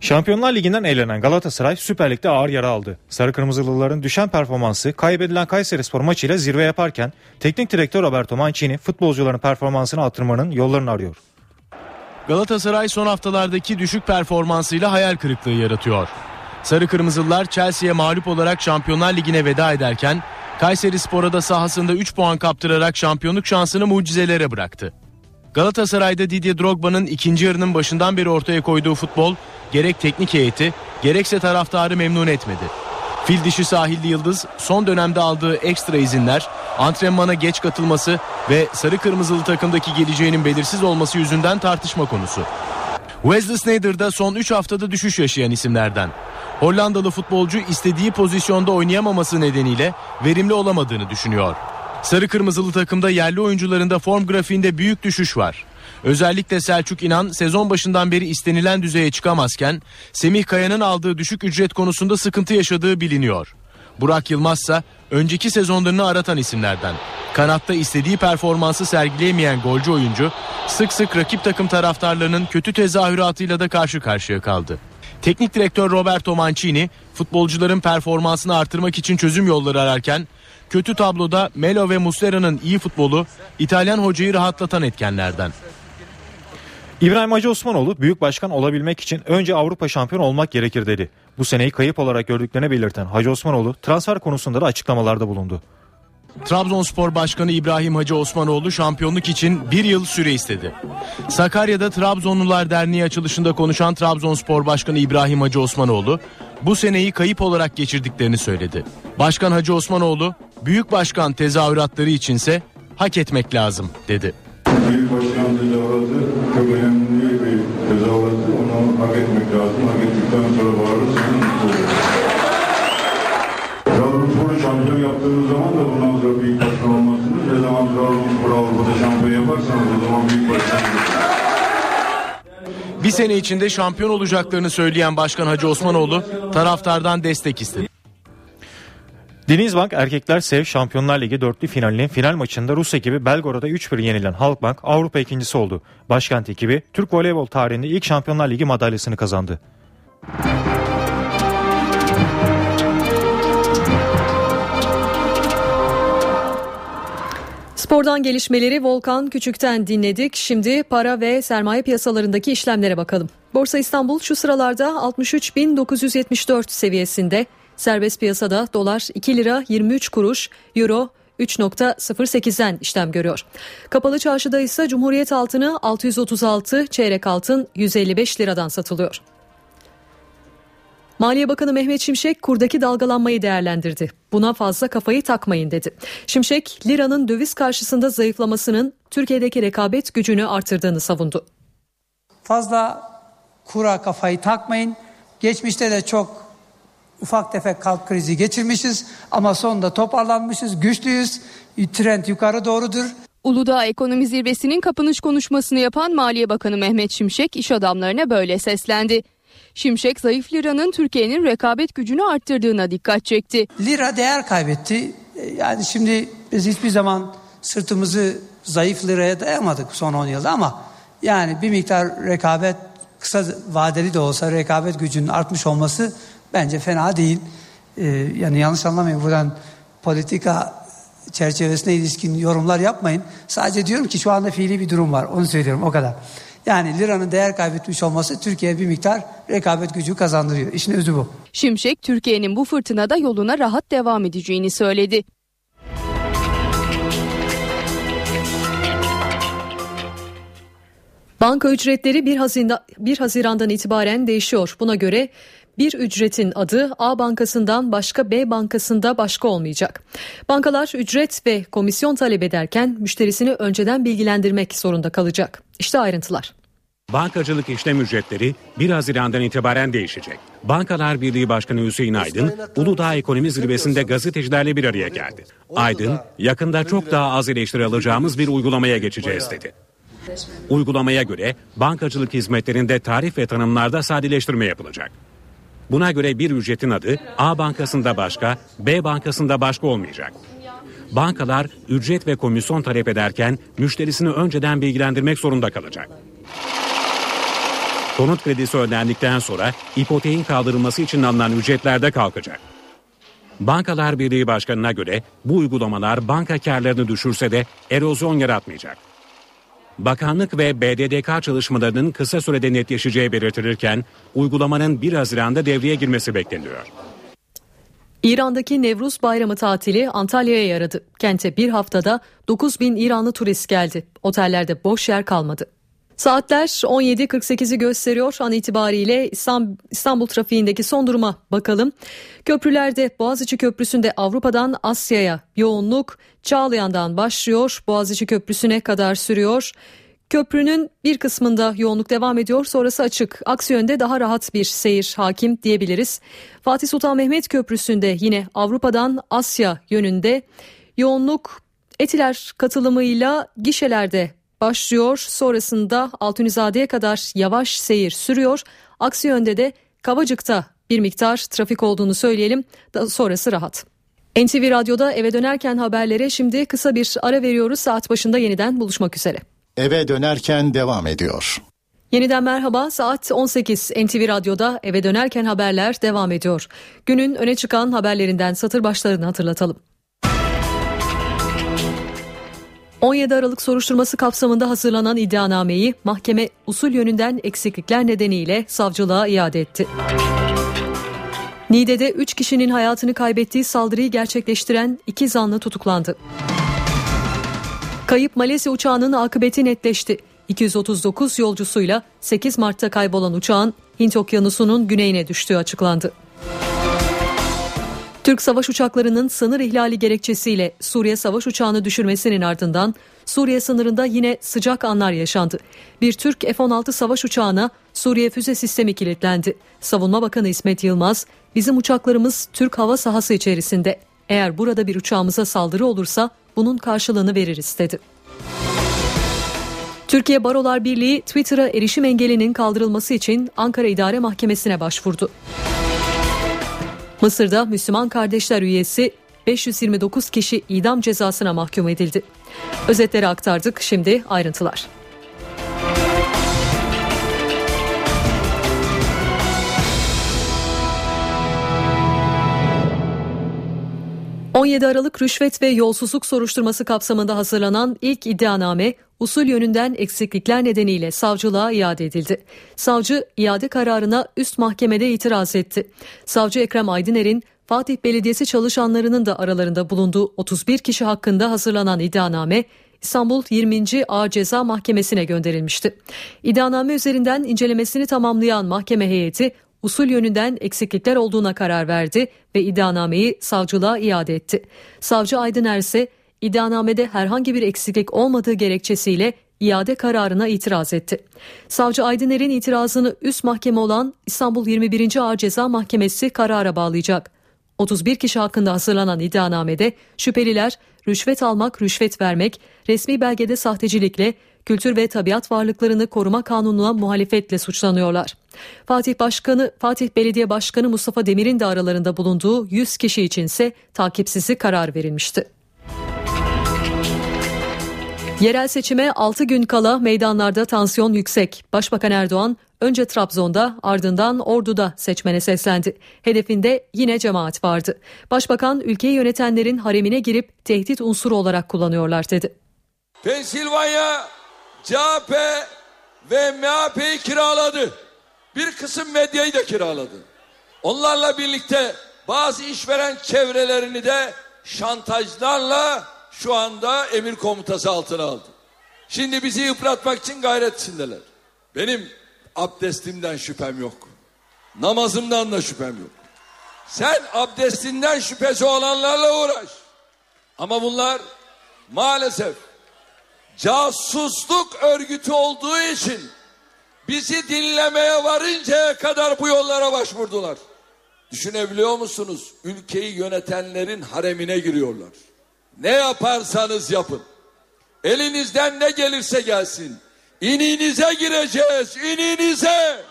Şampiyonlar Ligi'nden eğlenen Galatasaray Süper Lig'de ağır yara aldı. Sarı Kırmızılıların düşen performansı kaybedilen Kayserispor maçıyla zirve yaparken teknik direktör Roberto Mancini futbolcuların performansını artırmanın yollarını arıyor. Galatasaray son haftalardaki düşük performansıyla hayal kırıklığı yaratıyor. Sarı Kırmızılılar Chelsea'ye mağlup olarak Şampiyonlar Ligi'ne veda ederken Kayseri Spor'a da sahasında 3 puan kaptırarak şampiyonluk şansını mucizelere bıraktı. Galatasaray'da Didier Drogba'nın ikinci yarının başından beri ortaya koyduğu futbol gerek teknik heyeti gerekse taraftarı memnun etmedi. Fil dişi sahilli yıldız son dönemde aldığı ekstra izinler, antrenmana geç katılması ve sarı kırmızılı takımdaki geleceğinin belirsiz olması yüzünden tartışma konusu. Wesley Sneijder da son 3 haftada düşüş yaşayan isimlerden. Hollandalı futbolcu istediği pozisyonda oynayamaması nedeniyle verimli olamadığını düşünüyor. Sarı kırmızılı takımda yerli oyuncularında form grafiğinde büyük düşüş var. Özellikle Selçuk İnan sezon başından beri istenilen düzeye çıkamazken Semih Kaya'nın aldığı düşük ücret konusunda sıkıntı yaşadığı biliniyor. Burak Yılmaz ise önceki sezonlarını aratan isimlerden. Kanatta istediği performansı sergileyemeyen golcü oyuncu sık sık rakip takım taraftarlarının kötü tezahüratıyla da karşı karşıya kaldı. Teknik direktör Roberto Mancini futbolcuların performansını artırmak için çözüm yolları ararken kötü tabloda Melo ve Muslera'nın iyi futbolu İtalyan hocayı rahatlatan etkenlerden. İbrahim Hacı Osmanoğlu büyük başkan olabilmek için önce Avrupa şampiyon olmak gerekir dedi. Bu seneyi kayıp olarak gördüklerini belirten Hacı Osmanoğlu transfer konusunda da açıklamalarda bulundu. Trabzonspor Başkanı İbrahim Hacı Osmanoğlu şampiyonluk için bir yıl süre istedi. Sakarya'da Trabzonlular Derneği açılışında konuşan Trabzonspor Başkanı İbrahim Hacı Osmanoğlu bu seneyi kayıp olarak geçirdiklerini söyledi. Başkan Hacı Osmanoğlu büyük başkan tezahüratları içinse hak etmek lazım dedi. Büyük başkan tezahüratı Bir sene içinde şampiyon olacaklarını söyleyen Başkan Hacı Osmanoğlu taraftardan destek istedi. Denizbank Erkekler Sev Şampiyonlar Ligi dörtlü finalinin final maçında Rus ekibi Belgorod'a 3-1 yenilen Halkbank Avrupa ikincisi oldu. Başkent ekibi Türk voleybol tarihinde ilk Şampiyonlar Ligi madalyasını kazandı. Spordan gelişmeleri Volkan Küçük'ten dinledik. Şimdi para ve sermaye piyasalarındaki işlemlere bakalım. Borsa İstanbul şu sıralarda 63.974 seviyesinde. Serbest piyasada dolar 2 lira 23 kuruş, euro 3.08'den işlem görüyor. Kapalı çarşıda ise Cumhuriyet altını 636, çeyrek altın 155 liradan satılıyor. Maliye Bakanı Mehmet Şimşek kurdaki dalgalanmayı değerlendirdi. Buna fazla kafayı takmayın dedi. Şimşek liranın döviz karşısında zayıflamasının Türkiye'deki rekabet gücünü artırdığını savundu. Fazla kura kafayı takmayın. Geçmişte de çok ufak tefek kalp krizi geçirmişiz ama sonunda toparlanmışız, güçlüyüz. Trend yukarı doğrudur. Uludağ Ekonomi Zirvesi'nin kapanış konuşmasını yapan Maliye Bakanı Mehmet Şimşek iş adamlarına böyle seslendi. Şimşek zayıf liranın Türkiye'nin rekabet gücünü arttırdığına dikkat çekti. Lira değer kaybetti. E, yani şimdi biz hiçbir zaman sırtımızı zayıf liraya dayamadık son 10 yılda ama yani bir miktar rekabet kısa vadeli de olsa rekabet gücünün artmış olması bence fena değil. Ee, yani yanlış anlamayın buradan politika çerçevesine ilişkin yorumlar yapmayın. Sadece diyorum ki şu anda fiili bir durum var. Onu söylüyorum o kadar. Yani liranın değer kaybetmiş olması Türkiye'ye bir miktar rekabet gücü kazandırıyor. İşin özü bu. Şimşek Türkiye'nin bu fırtınada yoluna rahat devam edeceğini söyledi. Banka ücretleri 1, Haziran, 1 Haziran'dan itibaren değişiyor. Buna göre bir ücretin adı A bankasından başka B bankasında başka olmayacak. Bankalar ücret ve komisyon talep ederken müşterisini önceden bilgilendirmek zorunda kalacak. İşte ayrıntılar. Bankacılık işlem ücretleri 1 Haziran'dan itibaren değişecek. Bankalar Birliği Başkanı Hüseyin Aydın, Uludağ Ekonomi Zirvesi'nde gazetecilerle bir araya geldi. Aydın, yakında çok daha az eleştiri alacağımız bir uygulamaya geçeceğiz dedi. Uygulamaya göre bankacılık hizmetlerinde tarif ve tanımlarda sadeleştirme yapılacak. Buna göre bir ücretin adı A bankasında başka, B bankasında başka olmayacak. Bankalar ücret ve komisyon talep ederken müşterisini önceden bilgilendirmek zorunda kalacak. Konut kredisi ödendikten sonra ipoteğin kaldırılması için alınan ücretler de kalkacak. Bankalar Birliği Başkanı'na göre bu uygulamalar banka karlarını düşürse de erozyon yaratmayacak. Bakanlık ve BDDK çalışmalarının kısa sürede netleşeceği belirtilirken uygulamanın 1 Haziran'da devreye girmesi bekleniyor. İran'daki Nevruz Bayramı tatili Antalya'ya yaradı. Kente bir haftada 9 bin İranlı turist geldi. Otellerde boş yer kalmadı. Saatler 17.48'i gösteriyor. An itibariyle İstanbul trafiğindeki son duruma bakalım. Köprülerde Boğaziçi Köprüsü'nde Avrupa'dan Asya'ya yoğunluk Çağlayan'dan başlıyor. Boğaziçi Köprüsü'ne kadar sürüyor. Köprünün bir kısmında yoğunluk devam ediyor sonrası açık. Aksi yönde daha rahat bir seyir hakim diyebiliriz. Fatih Sultan Mehmet Köprüsü'nde yine Avrupa'dan Asya yönünde yoğunluk Etiler katılımıyla gişelerde başlıyor. Sonrasında Altunizade'ye kadar yavaş seyir sürüyor. Aksi yönde de Kavacık'ta bir miktar trafik olduğunu söyleyelim. Daha sonrası rahat. NTV Radyo'da eve dönerken haberlere şimdi kısa bir ara veriyoruz. Saat başında yeniden buluşmak üzere. Eve dönerken devam ediyor. Yeniden merhaba saat 18 NTV Radyo'da eve dönerken haberler devam ediyor. Günün öne çıkan haberlerinden satır başlarını hatırlatalım. 17 Aralık soruşturması kapsamında hazırlanan iddianameyi mahkeme usul yönünden eksiklikler nedeniyle savcılığa iade etti. Niğde'de 3 kişinin hayatını kaybettiği saldırıyı gerçekleştiren iki zanlı tutuklandı. Kayıp Malezya uçağının akıbeti netleşti. 239 yolcusuyla 8 Mart'ta kaybolan uçağın Hint Okyanusu'nun güneyine düştüğü açıklandı. Türk savaş uçaklarının sınır ihlali gerekçesiyle Suriye savaş uçağını düşürmesinin ardından Suriye sınırında yine sıcak anlar yaşandı. Bir Türk F-16 savaş uçağına Suriye füze sistemi kilitlendi. Savunma Bakanı İsmet Yılmaz, bizim uçaklarımız Türk hava sahası içerisinde. Eğer burada bir uçağımıza saldırı olursa bunun karşılığını veririz dedi. Türkiye Barolar Birliği Twitter'a erişim engelinin kaldırılması için Ankara İdare Mahkemesi'ne başvurdu. Mısır'da Müslüman Kardeşler üyesi 529 kişi idam cezasına mahkum edildi. Özetleri aktardık şimdi ayrıntılar. 17 Aralık rüşvet ve yolsuzluk soruşturması kapsamında hazırlanan ilk iddianame usul yönünden eksiklikler nedeniyle savcılığa iade edildi. Savcı iade kararına üst mahkemede itiraz etti. Savcı Ekrem Aydıner'in Fatih Belediyesi çalışanlarının da aralarında bulunduğu 31 kişi hakkında hazırlanan iddianame İstanbul 20. Ağır Ceza Mahkemesi'ne gönderilmişti. İddianame üzerinden incelemesini tamamlayan mahkeme heyeti usul yönünden eksiklikler olduğuna karar verdi ve iddianameyi savcılığa iade etti. Savcı Aydıner ise iddianamede herhangi bir eksiklik olmadığı gerekçesiyle iade kararına itiraz etti. Savcı Aydıner'in itirazını üst mahkeme olan İstanbul 21. Ağır Ceza Mahkemesi karara bağlayacak. 31 kişi hakkında hazırlanan iddianamede şüpheliler rüşvet almak, rüşvet vermek, resmi belgede sahtecilikle, kültür ve tabiat varlıklarını koruma kanununa muhalefetle suçlanıyorlar. Fatih Başkanı, Fatih Belediye Başkanı Mustafa Demir'in de aralarında bulunduğu 100 kişi içinse takipsizlik karar verilmişti. Yerel seçime 6 gün kala meydanlarda tansiyon yüksek. Başbakan Erdoğan önce Trabzon'da ardından Ordu'da seçmene seslendi. Hedefinde yine cemaat vardı. Başbakan ülkeyi yönetenlerin haremine girip tehdit unsuru olarak kullanıyorlar dedi. Pensilvanya CHP ve MHP'yi kiraladı. Bir kısım medyayı da kiraladı. Onlarla birlikte bazı işveren çevrelerini de şantajlarla şu anda emir komutası altına aldı. Şimdi bizi yıpratmak için gayret içindeler. Benim abdestimden şüphem yok. Namazımdan da şüphem yok. Sen abdestinden şüphesi olanlarla uğraş. Ama bunlar maalesef casusluk örgütü olduğu için bizi dinlemeye varıncaya kadar bu yollara başvurdular. Düşünebiliyor musunuz? Ülkeyi yönetenlerin haremine giriyorlar. Ne yaparsanız yapın. Elinizden ne gelirse gelsin. İninize gireceğiz, ininize.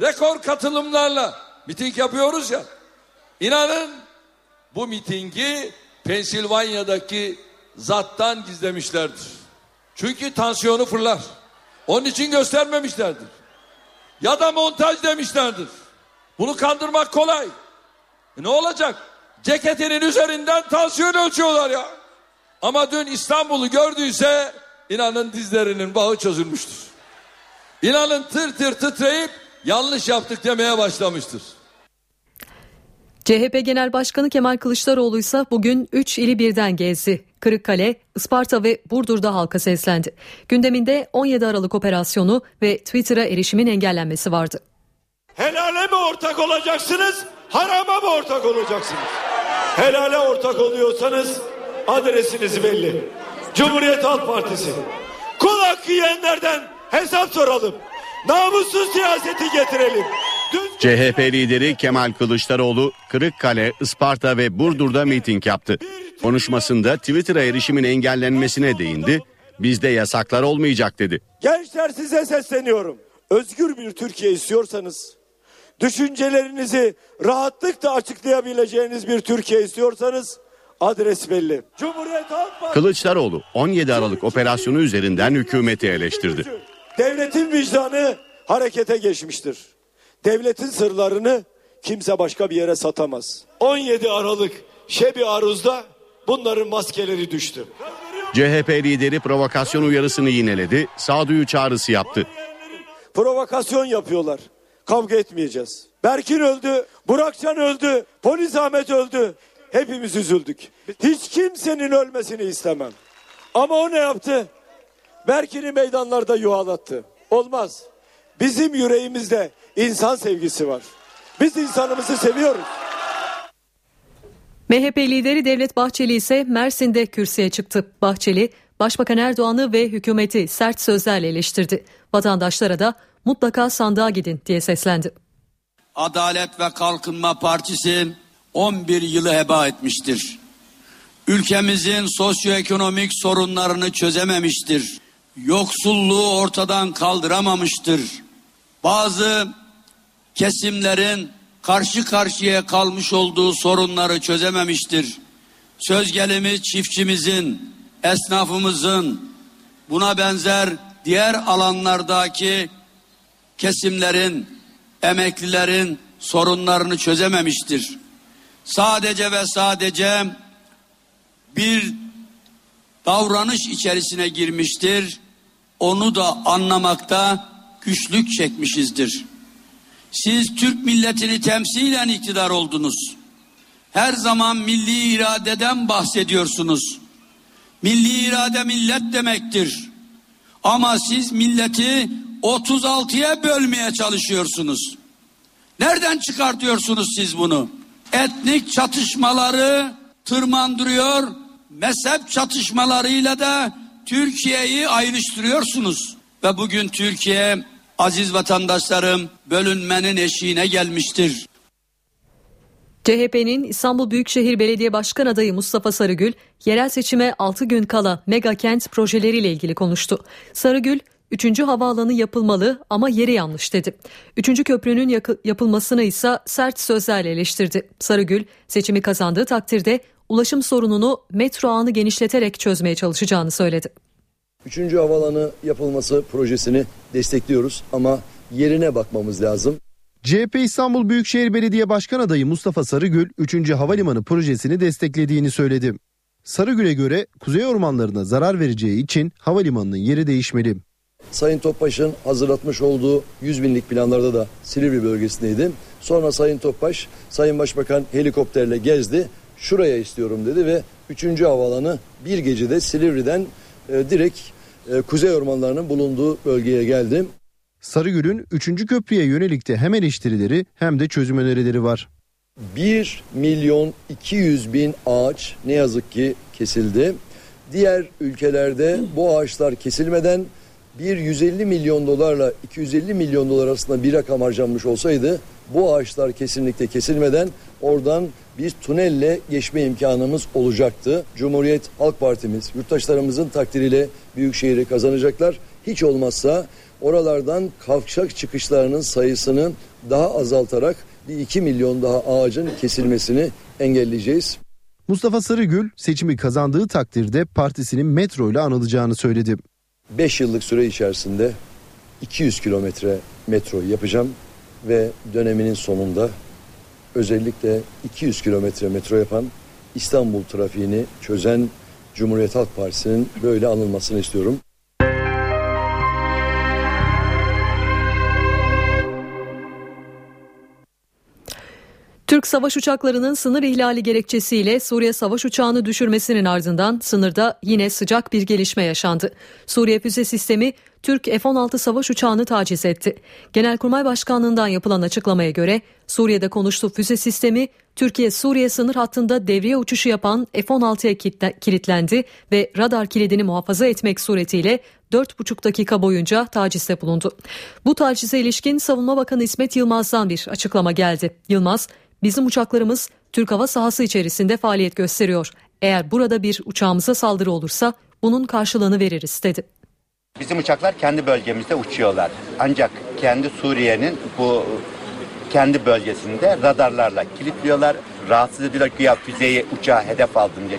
Rekor katılımlarla miting yapıyoruz ya. İnanın bu mitingi Pensilvanya'daki zattan gizlemişlerdir. Çünkü tansiyonu fırlar. Onun için göstermemişlerdir. Ya da montaj demişlerdir. Bunu kandırmak kolay. E ne olacak? Ceketinin üzerinden tansiyon ölçüyorlar ya. Ama dün İstanbul'u gördüyse inanın dizlerinin bağı çözülmüştür. İnanın tır tır titreyip yanlış yaptık demeye başlamıştır. CHP Genel Başkanı Kemal Kılıçdaroğlu ise bugün 3 ili birden gezdi. Kırıkkale, Isparta ve Burdur'da halka seslendi. Gündeminde 17 Aralık operasyonu ve Twitter'a erişimin engellenmesi vardı. Helale mi ortak olacaksınız, harama mı ortak olacaksınız? Helale ortak oluyorsanız adresiniz belli. Cumhuriyet Halk Partisi. Kul hakkı yiyenlerden hesap soralım. Namussuz siyaseti getirelim. CHP lideri Kemal Kılıçdaroğlu Kırıkkale, Isparta ve Burdur'da miting yaptı. Konuşmasında Twitter'a erişimin engellenmesine değindi. Bizde yasaklar olmayacak dedi. Gençler size sesleniyorum. Özgür bir Türkiye istiyorsanız, düşüncelerinizi rahatlıkla açıklayabileceğiniz bir Türkiye istiyorsanız adres belli. Cumhuriyet Halk Partisi Kılıçdaroğlu 17 Aralık operasyonu üzerinden hükümeti eleştirdi. devletin vicdanı harekete geçmiştir. Devletin sırlarını kimse başka bir yere satamaz. 17 Aralık Şebi Aruz'da bunların maskeleri düştü. CHP lideri provokasyon uyarısını yineledi, sağduyu çağrısı yaptı. Provokasyon yapıyorlar. Kavga etmeyeceğiz. Berkin öldü, Burakcan öldü, Polis Ahmet öldü. Hepimiz üzüldük. Hiç kimsenin ölmesini istemem. Ama o ne yaptı? Berkin'i meydanlarda yuhalattı. Olmaz. Bizim yüreğimizde insan sevgisi var. Biz insanımızı seviyoruz. MHP lideri Devlet Bahçeli ise Mersin'de kürsüye çıktı. Bahçeli, Başbakan Erdoğan'ı ve hükümeti sert sözlerle eleştirdi. Vatandaşlara da mutlaka sandığa gidin diye seslendi. Adalet ve Kalkınma Partisi 11 yılı heba etmiştir. Ülkemizin sosyoekonomik sorunlarını çözememiştir. Yoksulluğu ortadan kaldıramamıştır. Bazı kesimlerin karşı karşıya kalmış olduğu sorunları çözememiştir. Söz gelimi çiftçimizin, esnafımızın, buna benzer diğer alanlardaki kesimlerin, emeklilerin sorunlarını çözememiştir. Sadece ve sadece bir davranış içerisine girmiştir. Onu da anlamakta güçlük çekmişizdir. Siz Türk milletini temsilen iktidar oldunuz. Her zaman milli iradeden bahsediyorsunuz. Milli irade millet demektir. Ama siz milleti 36'ya bölmeye çalışıyorsunuz. Nereden çıkartıyorsunuz siz bunu? Etnik çatışmaları tırmandırıyor, mezhep çatışmalarıyla da Türkiye'yi ayrıştırıyorsunuz. Ve bugün Türkiye aziz vatandaşlarım bölünmenin eşiğine gelmiştir. CHP'nin İstanbul Büyükşehir Belediye Başkan adayı Mustafa Sarıgül, yerel seçime 6 gün kala mega kent projeleriyle ilgili konuştu. Sarıgül, 3. havaalanı yapılmalı ama yeri yanlış dedi. 3. köprünün yapılmasını ise sert sözlerle eleştirdi. Sarıgül, seçimi kazandığı takdirde ulaşım sorununu metro ağını genişleterek çözmeye çalışacağını söyledi. Üçüncü havalanı yapılması projesini destekliyoruz ama yerine bakmamız lazım. CHP İstanbul Büyükşehir Belediye Başkan adayı Mustafa Sarıgül 3. Havalimanı projesini desteklediğini söyledi. Sarıgül'e göre kuzey ormanlarına zarar vereceği için havalimanının yeri değişmeli. Sayın Topbaş'ın hazırlatmış olduğu 100 binlik planlarda da Silivri bölgesindeydi. Sonra Sayın Topbaş, Sayın Başbakan helikopterle gezdi. Şuraya istiyorum dedi ve 3. havaalanı bir gecede Silivri'den e, direkt e, kuzey ormanlarının bulunduğu bölgeye geldi. Sarıgül'ün 3. köprüye yönelik de hem eleştirileri hem de çözüm önerileri var. 1 milyon 200 bin ağaç ne yazık ki kesildi. Diğer ülkelerde bu ağaçlar kesilmeden bir 150 milyon dolarla 250 milyon dolar arasında bir rakam harcanmış olsaydı bu ağaçlar kesinlikle kesilmeden oradan bir tünelle geçme imkanımız olacaktı. Cumhuriyet Halk Partimiz yurttaşlarımızın takdiriyle Büyükşehir'i kazanacaklar. Hiç olmazsa oralardan kavşak çıkışlarının sayısını daha azaltarak bir 2 milyon daha ağacın kesilmesini engelleyeceğiz. Mustafa Sarıgül seçimi kazandığı takdirde partisinin metro ile anılacağını söyledi. 5 yıllık süre içerisinde 200 kilometre metro yapacağım ve döneminin sonunda özellikle 200 kilometre metro yapan İstanbul trafiğini çözen Cumhuriyet Halk Partisi'nin böyle anılmasını istiyorum. Türk savaş uçaklarının sınır ihlali gerekçesiyle Suriye savaş uçağını düşürmesinin ardından sınırda yine sıcak bir gelişme yaşandı. Suriye füze sistemi Türk F-16 savaş uçağını taciz etti. Genelkurmay Başkanlığından yapılan açıklamaya göre Suriye'de konuştuğu füze sistemi Türkiye-Suriye sınır hattında devriye uçuşu yapan F-16'ya kilitlendi ve radar kilidini muhafaza etmek suretiyle 4,5 dakika boyunca tacizde bulundu. Bu tacize ilişkin Savunma Bakanı İsmet Yılmaz'dan bir açıklama geldi. Yılmaz, Bizim uçaklarımız Türk hava sahası içerisinde faaliyet gösteriyor. Eğer burada bir uçağımıza saldırı olursa bunun karşılığını veririz dedi. Bizim uçaklar kendi bölgemizde uçuyorlar. Ancak kendi Suriye'nin bu kendi bölgesinde radarlarla kilitliyorlar. Rahatsız ediyorlar güya füzeyi uçağı hedef aldım diye.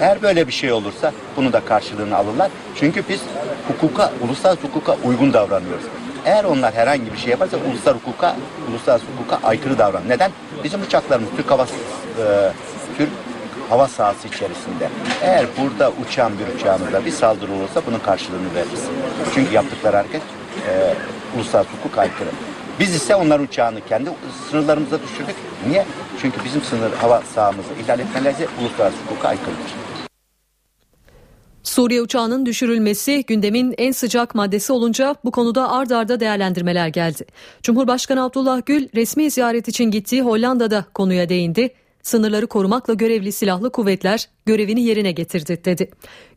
Eğer böyle bir şey olursa bunu da karşılığını alırlar. Çünkü biz hukuka, uluslararası hukuka uygun davranıyoruz. Eğer onlar herhangi bir şey yaparsa uluslararası hukuka, uluslararası hukuka aykırı davran. Neden? Bizim uçaklarımız Türk hava e, Türk hava sahası içerisinde. Eğer burada uçan bir uçağımıza bir saldırı olursa bunun karşılığını veririz. Çünkü yaptıkları hareket e, uluslararası hukuk aykırı. Biz ise onların uçağını kendi sınırlarımıza düşürdük. Niye? Çünkü bizim sınır hava sahamızı ihlal etmeleri uluslararası hukuka aykırıdır. Suriye uçağının düşürülmesi gündemin en sıcak maddesi olunca bu konuda ard arda değerlendirmeler geldi. Cumhurbaşkanı Abdullah Gül resmi ziyaret için gittiği Hollanda'da konuya değindi. Sınırları korumakla görevli silahlı kuvvetler görevini yerine getirdi dedi.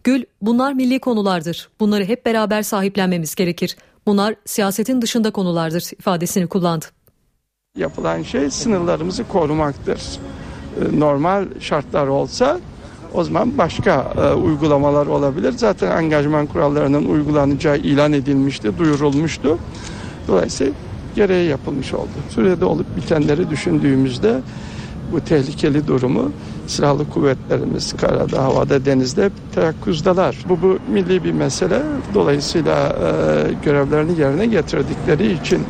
Gül bunlar milli konulardır. Bunları hep beraber sahiplenmemiz gerekir. Bunlar siyasetin dışında konulardır ifadesini kullandı. Yapılan şey sınırlarımızı korumaktır. Ee, normal şartlar olsa o zaman başka e, uygulamalar olabilir. Zaten angajman kurallarının uygulanacağı ilan edilmişti, duyurulmuştu. Dolayısıyla gereği yapılmış oldu. Suriye'de olup bitenleri düşündüğümüzde bu tehlikeli durumu silahlı kuvvetlerimiz karada, havada, denizde teyakkuzdalar. Bu, bu milli bir mesele. Dolayısıyla e, görevlerini yerine getirdikleri için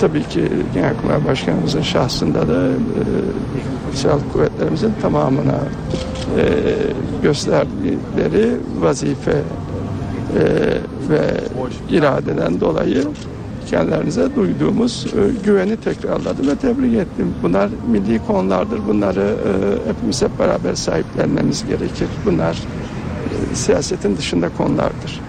tabii ki Genelkurmay Başkanımızın şahsında da e, silahlı kuvvetlerimizin tamamına e, gösterdikleri vazife e, ve iradeden dolayı kendilerinize duyduğumuz e, güveni tekrarladım ve tebrik ettim. Bunlar milli konulardır. Bunları e, hepimiz hep beraber sahiplenmemiz gerekir. Bunlar e, siyasetin dışında konulardır.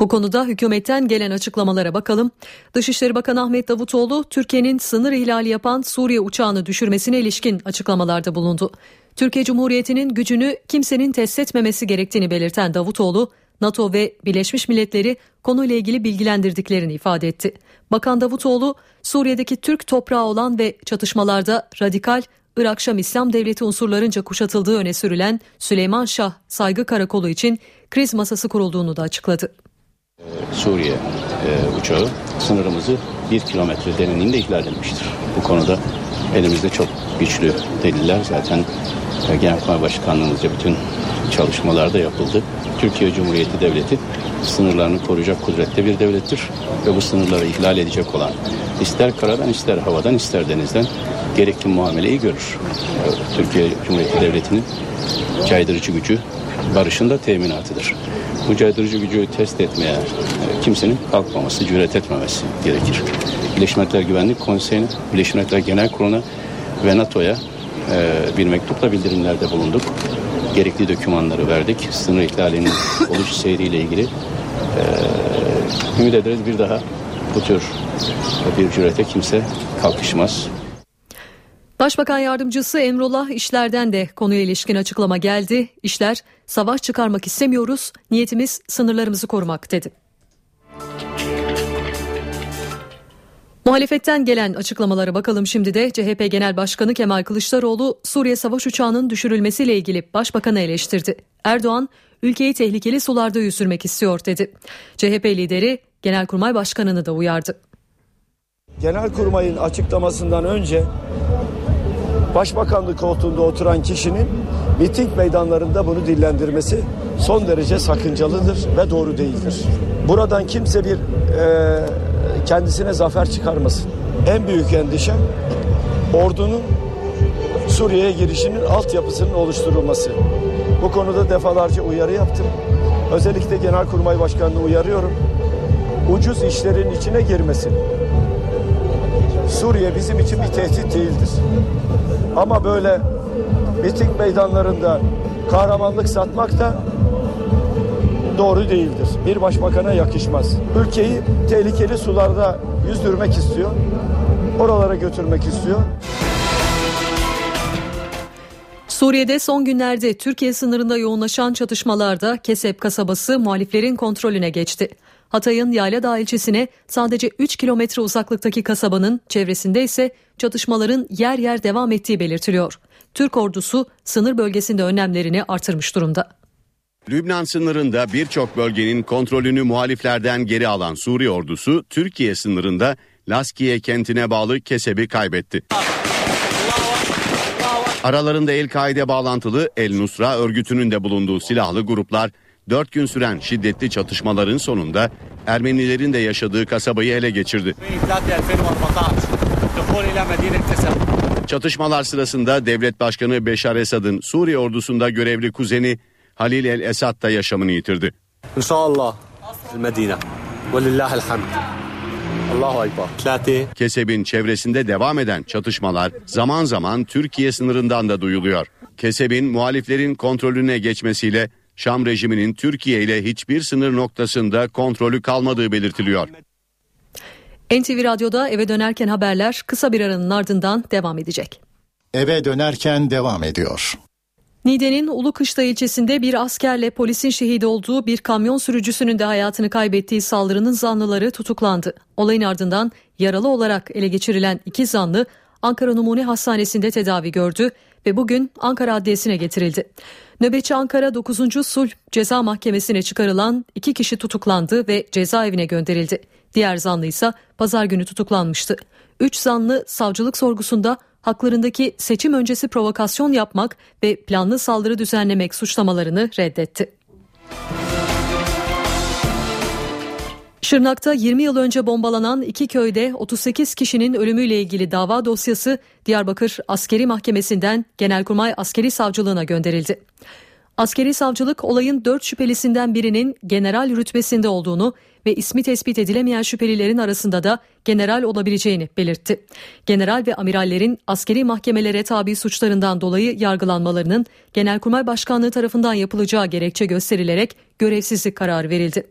Bu konuda hükümetten gelen açıklamalara bakalım. Dışişleri Bakanı Ahmet Davutoğlu, Türkiye'nin sınır ihlali yapan Suriye uçağını düşürmesine ilişkin açıklamalarda bulundu. Türkiye Cumhuriyeti'nin gücünü kimsenin test etmemesi gerektiğini belirten Davutoğlu, NATO ve Birleşmiş Milletleri konuyla ilgili bilgilendirdiklerini ifade etti. Bakan Davutoğlu, Suriye'deki Türk toprağı olan ve çatışmalarda radikal Irak Şam İslam Devleti unsurlarınca kuşatıldığı öne sürülen Süleyman Şah Saygı Karakolu için kriz masası kurulduğunu da açıkladı. Suriye e, uçağı sınırımızı bir kilometre derinliğinde ihlal etmiştir. Bu konuda elimizde çok güçlü deliller zaten e, Genelkurmay Başkanlığımızca bütün çalışmalarda yapıldı. Türkiye Cumhuriyeti Devleti sınırlarını koruyacak kudretli bir devlettir ve bu sınırları ihlal edecek olan ister karadan ister havadan ister denizden gerekli muameleyi görür. E, Türkiye Cumhuriyeti Devleti'nin caydırıcı gücü barışın da teminatıdır. Bu caydırıcı gücü test etmeye e, kimsenin kalkmaması, cüret etmemesi gerekir. Birleşmiş Milletler Güvenlik Konseyi'ne, Birleşmiş Milletler Genel Kurulu'na ve NATO'ya e, bir mektupla bildirimlerde bulunduk. Gerekli dokümanları verdik. Sınır ihlalinin oluş seyriyle ilgili e, ümit ederiz bir daha bu tür bir cürete kimse kalkışmaz. Başbakan yardımcısı Emrullah İşler'den de konuya ilişkin açıklama geldi. İşler savaş çıkarmak istemiyoruz, niyetimiz sınırlarımızı korumak dedi. Muhalefetten gelen açıklamalara bakalım şimdi de CHP Genel Başkanı Kemal Kılıçdaroğlu Suriye savaş uçağının düşürülmesiyle ilgili başbakanı eleştirdi. Erdoğan ülkeyi tehlikeli sularda yüzürmek istiyor dedi. CHP lideri Genelkurmay Başkanı'nı da uyardı. Genelkurmay'ın açıklamasından önce Başbakanlık koltuğunda oturan kişinin miting meydanlarında bunu dillendirmesi son derece sakıncalıdır ve doğru değildir. Buradan kimse bir e, kendisine zafer çıkarmasın. En büyük endişe ordunun Suriye'ye girişinin altyapısının oluşturulması. Bu konuda defalarca uyarı yaptım. Özellikle Genelkurmay Başkanı'nı uyarıyorum. Ucuz işlerin içine girmesin. Suriye bizim için bir tehdit değildir. Ama böyle miting meydanlarında kahramanlık satmak da doğru değildir. Bir başbakana yakışmaz. Ülkeyi tehlikeli sularda yüzdürmek istiyor. Oralara götürmek istiyor. Suriye'de son günlerde Türkiye sınırında yoğunlaşan çatışmalarda Kesep kasabası muhaliflerin kontrolüne geçti. Hatay'ın Yayladağ ilçesine sadece 3 kilometre uzaklıktaki kasabanın çevresinde ise çatışmaların yer yer devam ettiği belirtiliyor. Türk ordusu sınır bölgesinde önlemlerini artırmış durumda. Lübnan sınırında birçok bölgenin kontrolünü muhaliflerden geri alan Suriye ordusu Türkiye sınırında Laskiye kentine bağlı Keseb'i kaybetti. Aralarında El-Kaide bağlantılı El Nusra örgütünün de bulunduğu silahlı gruplar 4 gün süren şiddetli çatışmaların sonunda Ermenilerin de yaşadığı kasabayı ele geçirdi. Çatışmalar sırasında devlet başkanı Beşar Esad'ın Suriye ordusunda görevli kuzeni Halil el Esad da yaşamını yitirdi. İnşallah Medine. Velillahil hamd. Allahu Ekber. Keseb'in çevresinde devam eden çatışmalar zaman zaman Türkiye sınırından da duyuluyor. Keseb'in muhaliflerin kontrolüne geçmesiyle Şam rejiminin Türkiye ile hiçbir sınır noktasında kontrolü kalmadığı belirtiliyor. NTV Radyo'da eve dönerken haberler kısa bir aranın ardından devam edecek. Eve dönerken devam ediyor. Niğde'nin Ulukışla ilçesinde bir askerle polisin şehit olduğu bir kamyon sürücüsünün de hayatını kaybettiği saldırının zanlıları tutuklandı. Olayın ardından yaralı olarak ele geçirilen iki zanlı Ankara Numune Hastanesi'nde tedavi gördü ve bugün Ankara Adliyesi'ne getirildi. Nöbetçi Ankara 9. Sulh Ceza Mahkemesi'ne çıkarılan iki kişi tutuklandı ve cezaevine gönderildi. Diğer zanlı ise pazar günü tutuklanmıştı. Üç zanlı savcılık sorgusunda haklarındaki seçim öncesi provokasyon yapmak ve planlı saldırı düzenlemek suçlamalarını reddetti. Şırnak'ta 20 yıl önce bombalanan iki köyde 38 kişinin ölümüyle ilgili dava dosyası Diyarbakır Askeri Mahkemesi'nden Genelkurmay Askeri Savcılığına gönderildi. Askeri savcılık olayın 4 şüphelisinden birinin general rütbesinde olduğunu ve ismi tespit edilemeyen şüphelilerin arasında da general olabileceğini belirtti. General ve amirallerin askeri mahkemelere tabi suçlarından dolayı yargılanmalarının Genelkurmay Başkanlığı tarafından yapılacağı gerekçe gösterilerek görevsizlik kararı verildi.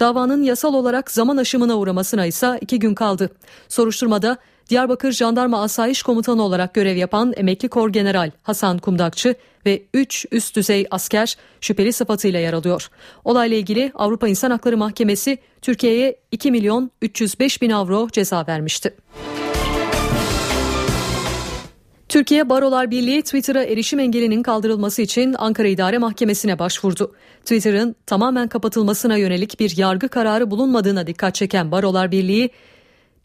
Davanın yasal olarak zaman aşımına uğramasına ise iki gün kaldı. Soruşturmada Diyarbakır Jandarma Asayiş Komutanı olarak görev yapan emekli kor general Hasan Kumdakçı ve 3 üst düzey asker şüpheli sıfatıyla yer alıyor. Olayla ilgili Avrupa İnsan Hakları Mahkemesi Türkiye'ye 2 milyon 305 bin avro ceza vermişti. Türkiye Barolar Birliği Twitter'a erişim engelinin kaldırılması için Ankara İdare Mahkemesi'ne başvurdu. Twitter'ın tamamen kapatılmasına yönelik bir yargı kararı bulunmadığına dikkat çeken Barolar Birliği,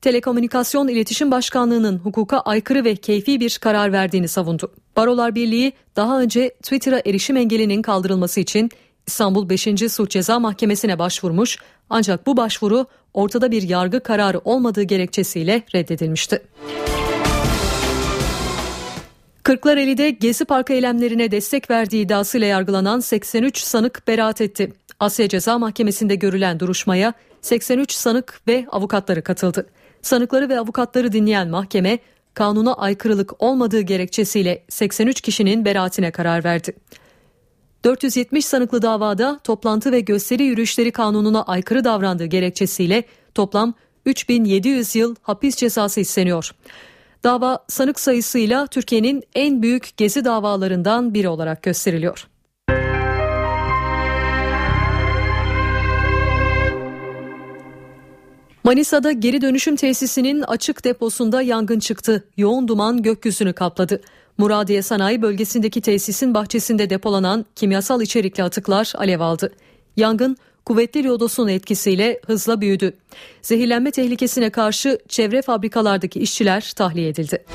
Telekomünikasyon İletişim Başkanlığı'nın hukuka aykırı ve keyfi bir karar verdiğini savundu. Barolar Birliği daha önce Twitter'a erişim engelinin kaldırılması için İstanbul 5. Suç Ceza Mahkemesi'ne başvurmuş ancak bu başvuru ortada bir yargı kararı olmadığı gerekçesiyle reddedilmişti. Kırklareli'de Gezi Parkı eylemlerine destek verdiği iddiasıyla yargılanan 83 sanık beraat etti. Asya Ceza Mahkemesi'nde görülen duruşmaya 83 sanık ve avukatları katıldı. Sanıkları ve avukatları dinleyen mahkeme kanuna aykırılık olmadığı gerekçesiyle 83 kişinin beraatine karar verdi. 470 sanıklı davada toplantı ve gösteri yürüyüşleri kanununa aykırı davrandığı gerekçesiyle toplam 3700 yıl hapis cezası isteniyor. Dava sanık sayısıyla Türkiye'nin en büyük gezi davalarından biri olarak gösteriliyor. Manisa'da geri dönüşüm tesisinin açık deposunda yangın çıktı. Yoğun duman gökyüzünü kapladı. Muradiye Sanayi bölgesindeki tesisin bahçesinde depolanan kimyasal içerikli atıklar alev aldı. Yangın kuvvetli lodosun etkisiyle hızla büyüdü. Zehirlenme tehlikesine karşı çevre fabrikalardaki işçiler tahliye edildi.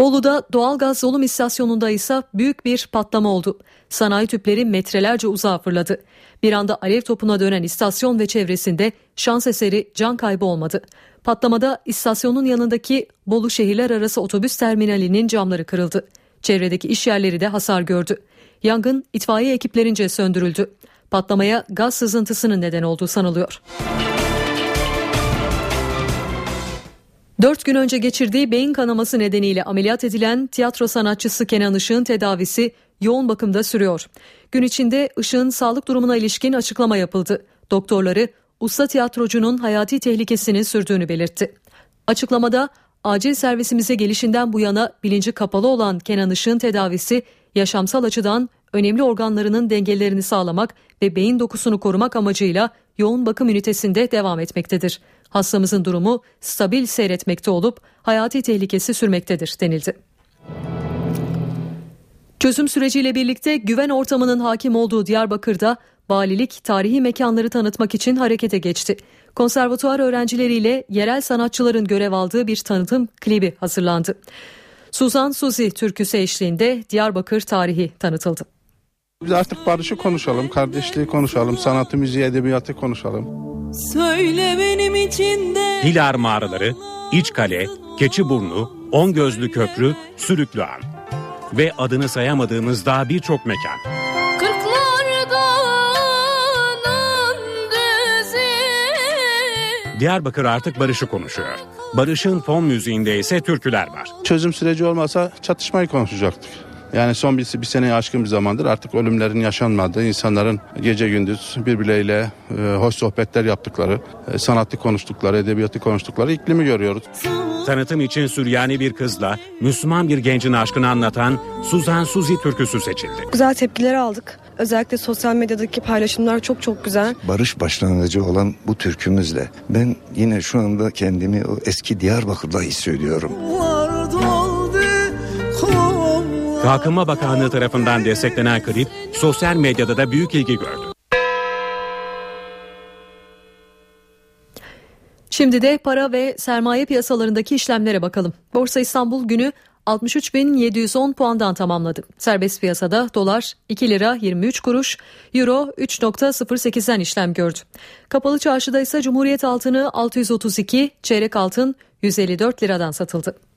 Bolu'da doğalgaz dolum istasyonunda ise büyük bir patlama oldu. Sanayi tüpleri metrelerce uzağa fırladı. Bir anda alev topuna dönen istasyon ve çevresinde şans eseri can kaybı olmadı. Patlamada istasyonun yanındaki Bolu şehirler arası otobüs terminalinin camları kırıldı. Çevredeki iş yerleri de hasar gördü. Yangın itfaiye ekiplerince söndürüldü. Patlamaya gaz sızıntısının neden olduğu sanılıyor. Dört gün önce geçirdiği beyin kanaması nedeniyle ameliyat edilen tiyatro sanatçısı Kenan Işık'ın tedavisi yoğun bakımda sürüyor. Gün içinde Işık'ın sağlık durumuna ilişkin açıklama yapıldı. Doktorları usta tiyatrocunun hayati tehlikesinin sürdüğünü belirtti. Açıklamada acil servisimize gelişinden bu yana bilinci kapalı olan Kenan Işık'ın tedavisi yaşamsal açıdan önemli organlarının dengelerini sağlamak ve beyin dokusunu korumak amacıyla yoğun bakım ünitesinde devam etmektedir. Hastamızın durumu stabil seyretmekte olup hayati tehlikesi sürmektedir denildi. Çözüm süreciyle birlikte güven ortamının hakim olduğu Diyarbakır'da valilik tarihi mekanları tanıtmak için harekete geçti. Konservatuar öğrencileriyle yerel sanatçıların görev aldığı bir tanıtım klibi hazırlandı. Suzan Suzi türküsü eşliğinde Diyarbakır tarihi tanıtıldı. Biz artık barışı konuşalım, kardeşliği konuşalım, sanatı, müziği, edebiyatı konuşalım. Söyle benim içinde. Hilar mağaraları, İçkale, Keçiburnu, On Gözlü Köprü, Sürüklü Han ve adını sayamadığımız daha birçok mekan. Diyarbakır artık barışı konuşuyor. Barış'ın fon müziğinde ise türküler var. Çözüm süreci olmasa çatışmayı konuşacaktık. Yani son bir, bir seneye aşkın bir zamandır artık ölümlerin yaşanmadığı, insanların gece gündüz birbirleriyle e, hoş sohbetler yaptıkları, e, sanatı konuştukları, edebiyatı konuştukları iklimi görüyoruz. Tanıtım için Süryani bir kızla Müslüman bir gencin aşkını anlatan Suzan Suzi türküsü seçildi. Güzel tepkiler aldık. Özellikle sosyal medyadaki paylaşımlar çok çok güzel. Barış başlangıcı olan bu türkümüzle ben yine şu anda kendimi o eski Diyarbakır'da hissediyorum. Kalkınma Bakanlığı tarafından desteklenen klip sosyal medyada da büyük ilgi gördü. Şimdi de para ve sermaye piyasalarındaki işlemlere bakalım. Borsa İstanbul günü 63.710 puandan tamamladı. Serbest piyasada dolar 2 lira 23 kuruş, euro 3.08'den işlem gördü. Kapalı çarşıda ise Cumhuriyet altını 632, çeyrek altın 154 liradan satıldı.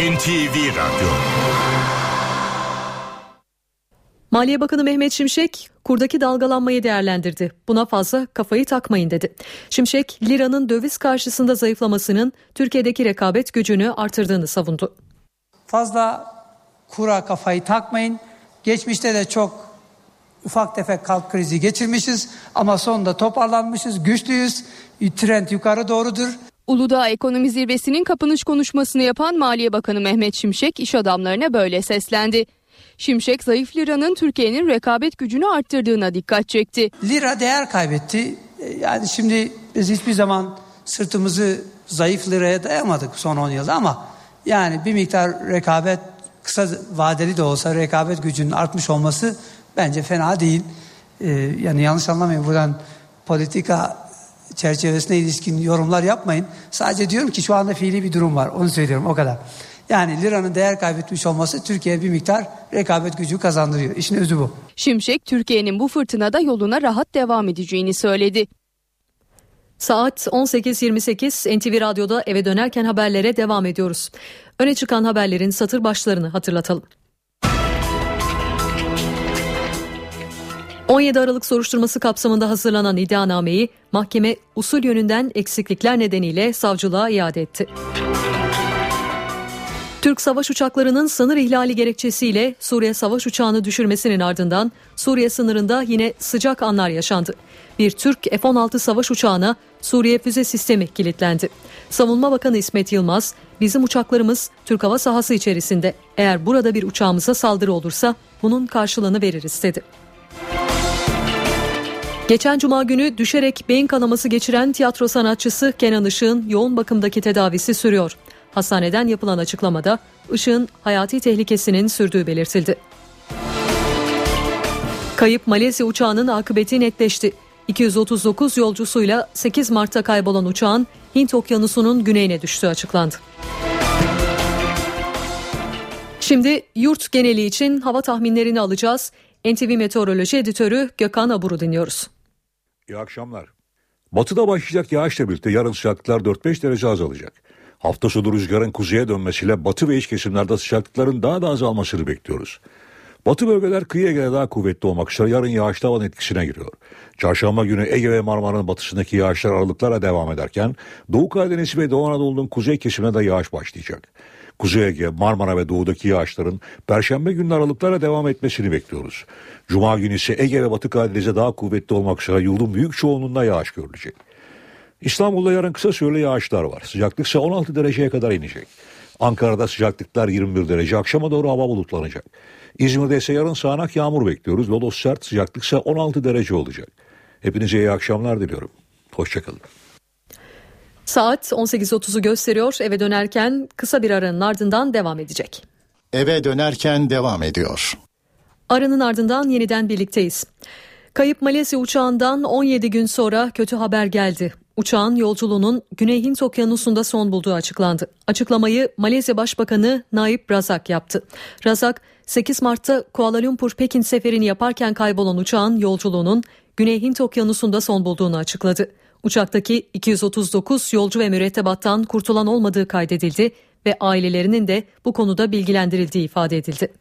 NTV Radyo Maliye Bakanı Mehmet Şimşek kurdaki dalgalanmayı değerlendirdi. Buna fazla kafayı takmayın dedi. Şimşek liranın döviz karşısında zayıflamasının Türkiye'deki rekabet gücünü artırdığını savundu. Fazla kura kafayı takmayın. Geçmişte de çok ufak tefek kalp krizi geçirmişiz ama sonunda toparlanmışız, güçlüyüz. Trend yukarı doğrudur. Uludağ Ekonomi Zirvesi'nin kapanış konuşmasını yapan Maliye Bakanı Mehmet Şimşek iş adamlarına böyle seslendi. Şimşek zayıf liranın Türkiye'nin rekabet gücünü arttırdığına dikkat çekti. Lira değer kaybetti. E, yani şimdi biz hiçbir zaman sırtımızı zayıf liraya dayamadık son 10 yılda ama yani bir miktar rekabet kısa vadeli de olsa rekabet gücünün artmış olması bence fena değil. Ee, yani yanlış anlamayın buradan politika çerçevesine ilişkin yorumlar yapmayın. Sadece diyorum ki şu anda fiili bir durum var. Onu söylüyorum o kadar. Yani liranın değer kaybetmiş olması Türkiye'ye bir miktar rekabet gücü kazandırıyor. İşin özü bu. Şimşek Türkiye'nin bu fırtınada yoluna rahat devam edeceğini söyledi. Saat 18.28 NTV Radyo'da eve dönerken haberlere devam ediyoruz. Öne çıkan haberlerin satır başlarını hatırlatalım. 17 Aralık soruşturması kapsamında hazırlanan iddianameyi mahkeme usul yönünden eksiklikler nedeniyle savcılığa iade etti. Türk savaş uçaklarının sınır ihlali gerekçesiyle Suriye savaş uçağını düşürmesinin ardından Suriye sınırında yine sıcak anlar yaşandı. Bir Türk F-16 savaş uçağına Suriye füze sistemi kilitlendi. Savunma Bakanı İsmet Yılmaz, bizim uçaklarımız Türk hava sahası içerisinde eğer burada bir uçağımıza saldırı olursa bunun karşılığını veririz dedi. Geçen cuma günü düşerek beyin kanaması geçiren tiyatro sanatçısı Kenan Işık'ın yoğun bakımdaki tedavisi sürüyor. Hastaneden yapılan açıklamada Işık'ın hayati tehlikesinin sürdüğü belirtildi. Kayıp Malezya uçağının akıbeti netleşti. 239 yolcusuyla 8 Mart'ta kaybolan uçağın Hint Okyanusu'nun güneyine düştüğü açıklandı. Şimdi yurt geneli için hava tahminlerini alacağız. NTV Meteoroloji Editörü Gökhan Abur'u dinliyoruz. İyi akşamlar. Batıda başlayacak yağışla birlikte yarın sıcaklıklar 4-5 derece azalacak. Hafta sonu rüzgarın kuzeye dönmesiyle batı ve iç kesimlerde sıcaklıkların daha da azalmasını bekliyoruz. Batı bölgeler kıyı Ege'de daha kuvvetli olmak üzere yarın yağışlı havanın etkisine giriyor. Çarşamba günü Ege ve Marmara'nın batısındaki yağışlar aralıklara devam ederken Doğu Karadeniz ve Doğu Anadolu'nun kuzey kesimine de yağış başlayacak. Kuzey Ege, Marmara ve doğudaki yağışların perşembe günü aralıklara devam etmesini bekliyoruz. Cuma günü ise Ege ve Batı Karadeniz'e daha kuvvetli olmak üzere yurdun büyük çoğunluğunda yağış görülecek. İstanbul'da yarın kısa süreli yağışlar var. Sıcaklık ise 16 dereceye kadar inecek. Ankara'da sıcaklıklar 21 derece. Akşama doğru hava bulutlanacak. İzmir'de ise yarın sağanak yağmur bekliyoruz. Lodos sert sıcaklık ise 16 derece olacak. Hepinize iyi akşamlar diliyorum. Hoşçakalın. Saat 18.30'u gösteriyor. Eve dönerken kısa bir aranın ardından devam edecek. Eve dönerken devam ediyor. Aranın ardından yeniden birlikteyiz. Kayıp Malezya uçağından 17 gün sonra kötü haber geldi. Uçağın yolculuğunun Güney Hint Okyanusu'nda son bulduğu açıklandı. Açıklamayı Malezya Başbakanı Naip Razak yaptı. Razak, 8 Mart'ta Kuala Lumpur Pekin seferini yaparken kaybolan uçağın yolculuğunun Güney Hint Okyanusu'nda son bulduğunu açıkladı. Uçaktaki 239 yolcu ve mürettebattan kurtulan olmadığı kaydedildi ve ailelerinin de bu konuda bilgilendirildiği ifade edildi.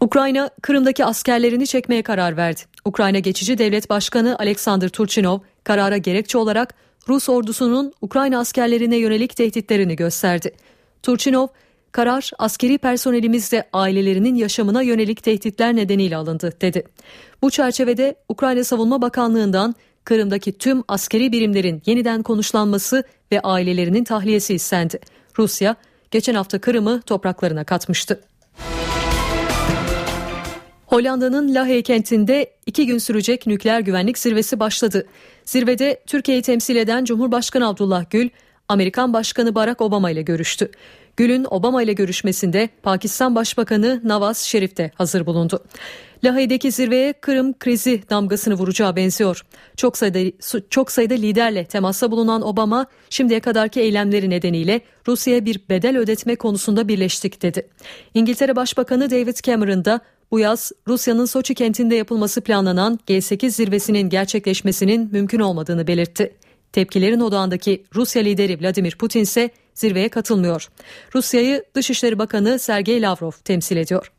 Ukrayna, Kırım'daki askerlerini çekmeye karar verdi. Ukrayna Geçici Devlet Başkanı Alexander Turchinov karara gerekçe olarak Rus ordusunun Ukrayna askerlerine yönelik tehditlerini gösterdi. Turchinov, karar askeri personelimiz ve ailelerinin yaşamına yönelik tehditler nedeniyle alındı dedi. Bu çerçevede Ukrayna Savunma Bakanlığı'ndan Kırım'daki tüm askeri birimlerin yeniden konuşlanması ve ailelerinin tahliyesi istendi. Rusya geçen hafta Kırım'ı topraklarına katmıştı. Hollanda'nın Lahey kentinde iki gün sürecek nükleer güvenlik zirvesi başladı. Zirvede Türkiye'yi temsil eden Cumhurbaşkanı Abdullah Gül, Amerikan Başkanı Barack Obama ile görüştü. Gül'ün Obama ile görüşmesinde Pakistan Başbakanı Nawaz Şerif de hazır bulundu. Lahey'deki zirveye Kırım krizi damgasını vuracağı benziyor. Çok sayıda, çok sayıda liderle temasta bulunan Obama şimdiye kadarki eylemleri nedeniyle Rusya'ya bir bedel ödetme konusunda birleştik dedi. İngiltere Başbakanı David Cameron da bu yaz Rusya'nın Soçi kentinde yapılması planlanan G8 zirvesinin gerçekleşmesinin mümkün olmadığını belirtti. Tepkilerin odağındaki Rusya lideri Vladimir Putin ise zirveye katılmıyor. Rusya'yı Dışişleri Bakanı Sergey Lavrov temsil ediyor.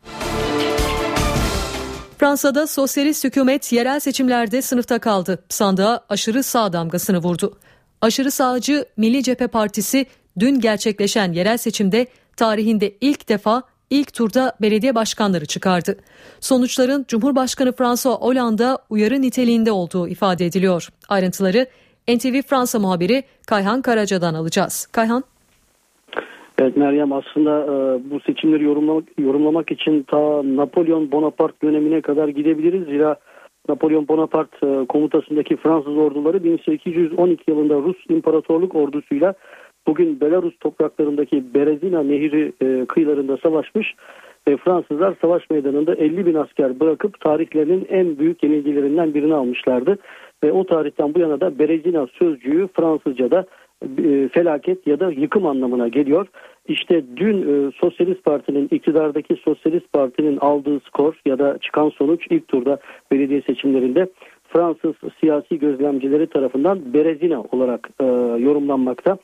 Fransa'da sosyalist hükümet yerel seçimlerde sınıfta kaldı. Sandığa aşırı sağ damgasını vurdu. Aşırı sağcı Milli Cephe Partisi dün gerçekleşen yerel seçimde tarihinde ilk defa ilk turda belediye başkanları çıkardı. Sonuçların Cumhurbaşkanı François Hollande'a uyarı niteliğinde olduğu ifade ediliyor. Ayrıntıları NTV Fransa muhabiri Kayhan Karaca'dan alacağız. Kayhan. Evet Meryem aslında e, bu seçimleri yorumlamak, yorumlamak için ta Napolyon Bonaparte dönemine kadar gidebiliriz. Zira Napolyon Bonaparte e, komutasındaki Fransız orduları 1812 yılında Rus İmparatorluk ordusuyla bugün Belarus topraklarındaki Berezina Nehri e, kıyılarında savaşmış ve Fransızlar savaş meydanında 50 bin asker bırakıp tarihlerinin en büyük yenilgilerinden birini almışlardı. Ve o tarihten bu yana da Berezina sözcüğü Fransızca'da felaket ya da yıkım anlamına geliyor. İşte dün e, Sosyalist Parti'nin iktidardaki Sosyalist Parti'nin aldığı skor ya da çıkan sonuç ilk turda belediye seçimlerinde Fransız siyasi gözlemcileri tarafından Berezina olarak e, yorumlanmakta.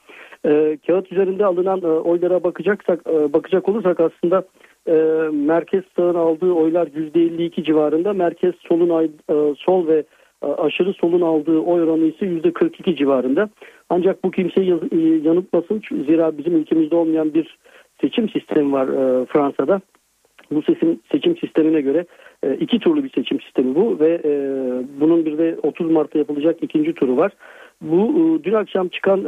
E, kağıt üzerinde alınan e, oylara bakacaksak e, bakacak olursak aslında e, merkez sağın aldığı oylar %52 civarında, merkez solun e, sol ve aşırı solun aldığı oy oranı ise %42 civarında. Ancak bu kimseyi e, yanıltmasın zira bizim ülkemizde olmayan bir seçim sistemi var e, Fransa'da. Bu seçim, seçim sistemine göre e, iki turlu bir seçim sistemi bu ve bunun bir de 30 Mart'ta yapılacak ikinci turu var. Bu dün akşam çıkan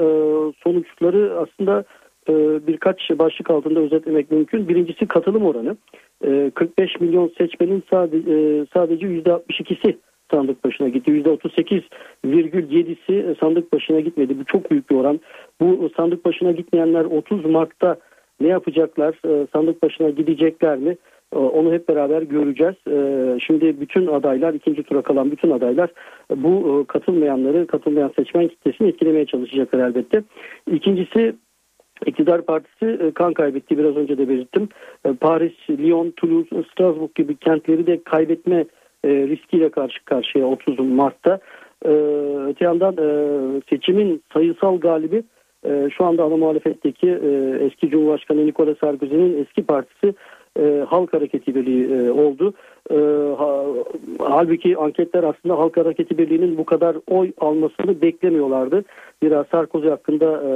sonuçları aslında birkaç başlık altında özetlemek mümkün. Birincisi katılım oranı. E, 45 milyon seçmenin sadece, sadece %62'si sandık başına gitti. %38,7'si sandık başına gitmedi. Bu çok büyük bir oran. Bu sandık başına gitmeyenler 30 Mart'ta ne yapacaklar? E, sandık başına gidecekler mi? E, onu hep beraber göreceğiz. E, şimdi bütün adaylar, ikinci tura kalan bütün adaylar bu katılmayanları, katılmayan seçmen kitlesini etkilemeye çalışacaklar elbette. İkincisi İktidar Partisi kan kaybetti biraz önce de belirttim. Paris, Lyon, Toulouse, Strasbourg gibi kentleri de kaybetme e, riskiyle karşı karşıya 30 Mart'ta. E, öte yandan e, seçimin sayısal galibi e, şu anda ana muhalefetteki e, eski Cumhurbaşkanı Nicolas Sarkozy'nin eski partisi e, Halk Hareketi Birliği e, oldu. E, ha, halbuki anketler aslında Halk Hareketi Birliği'nin bu kadar oy almasını beklemiyorlardı. Biraz Sarkozy hakkında e,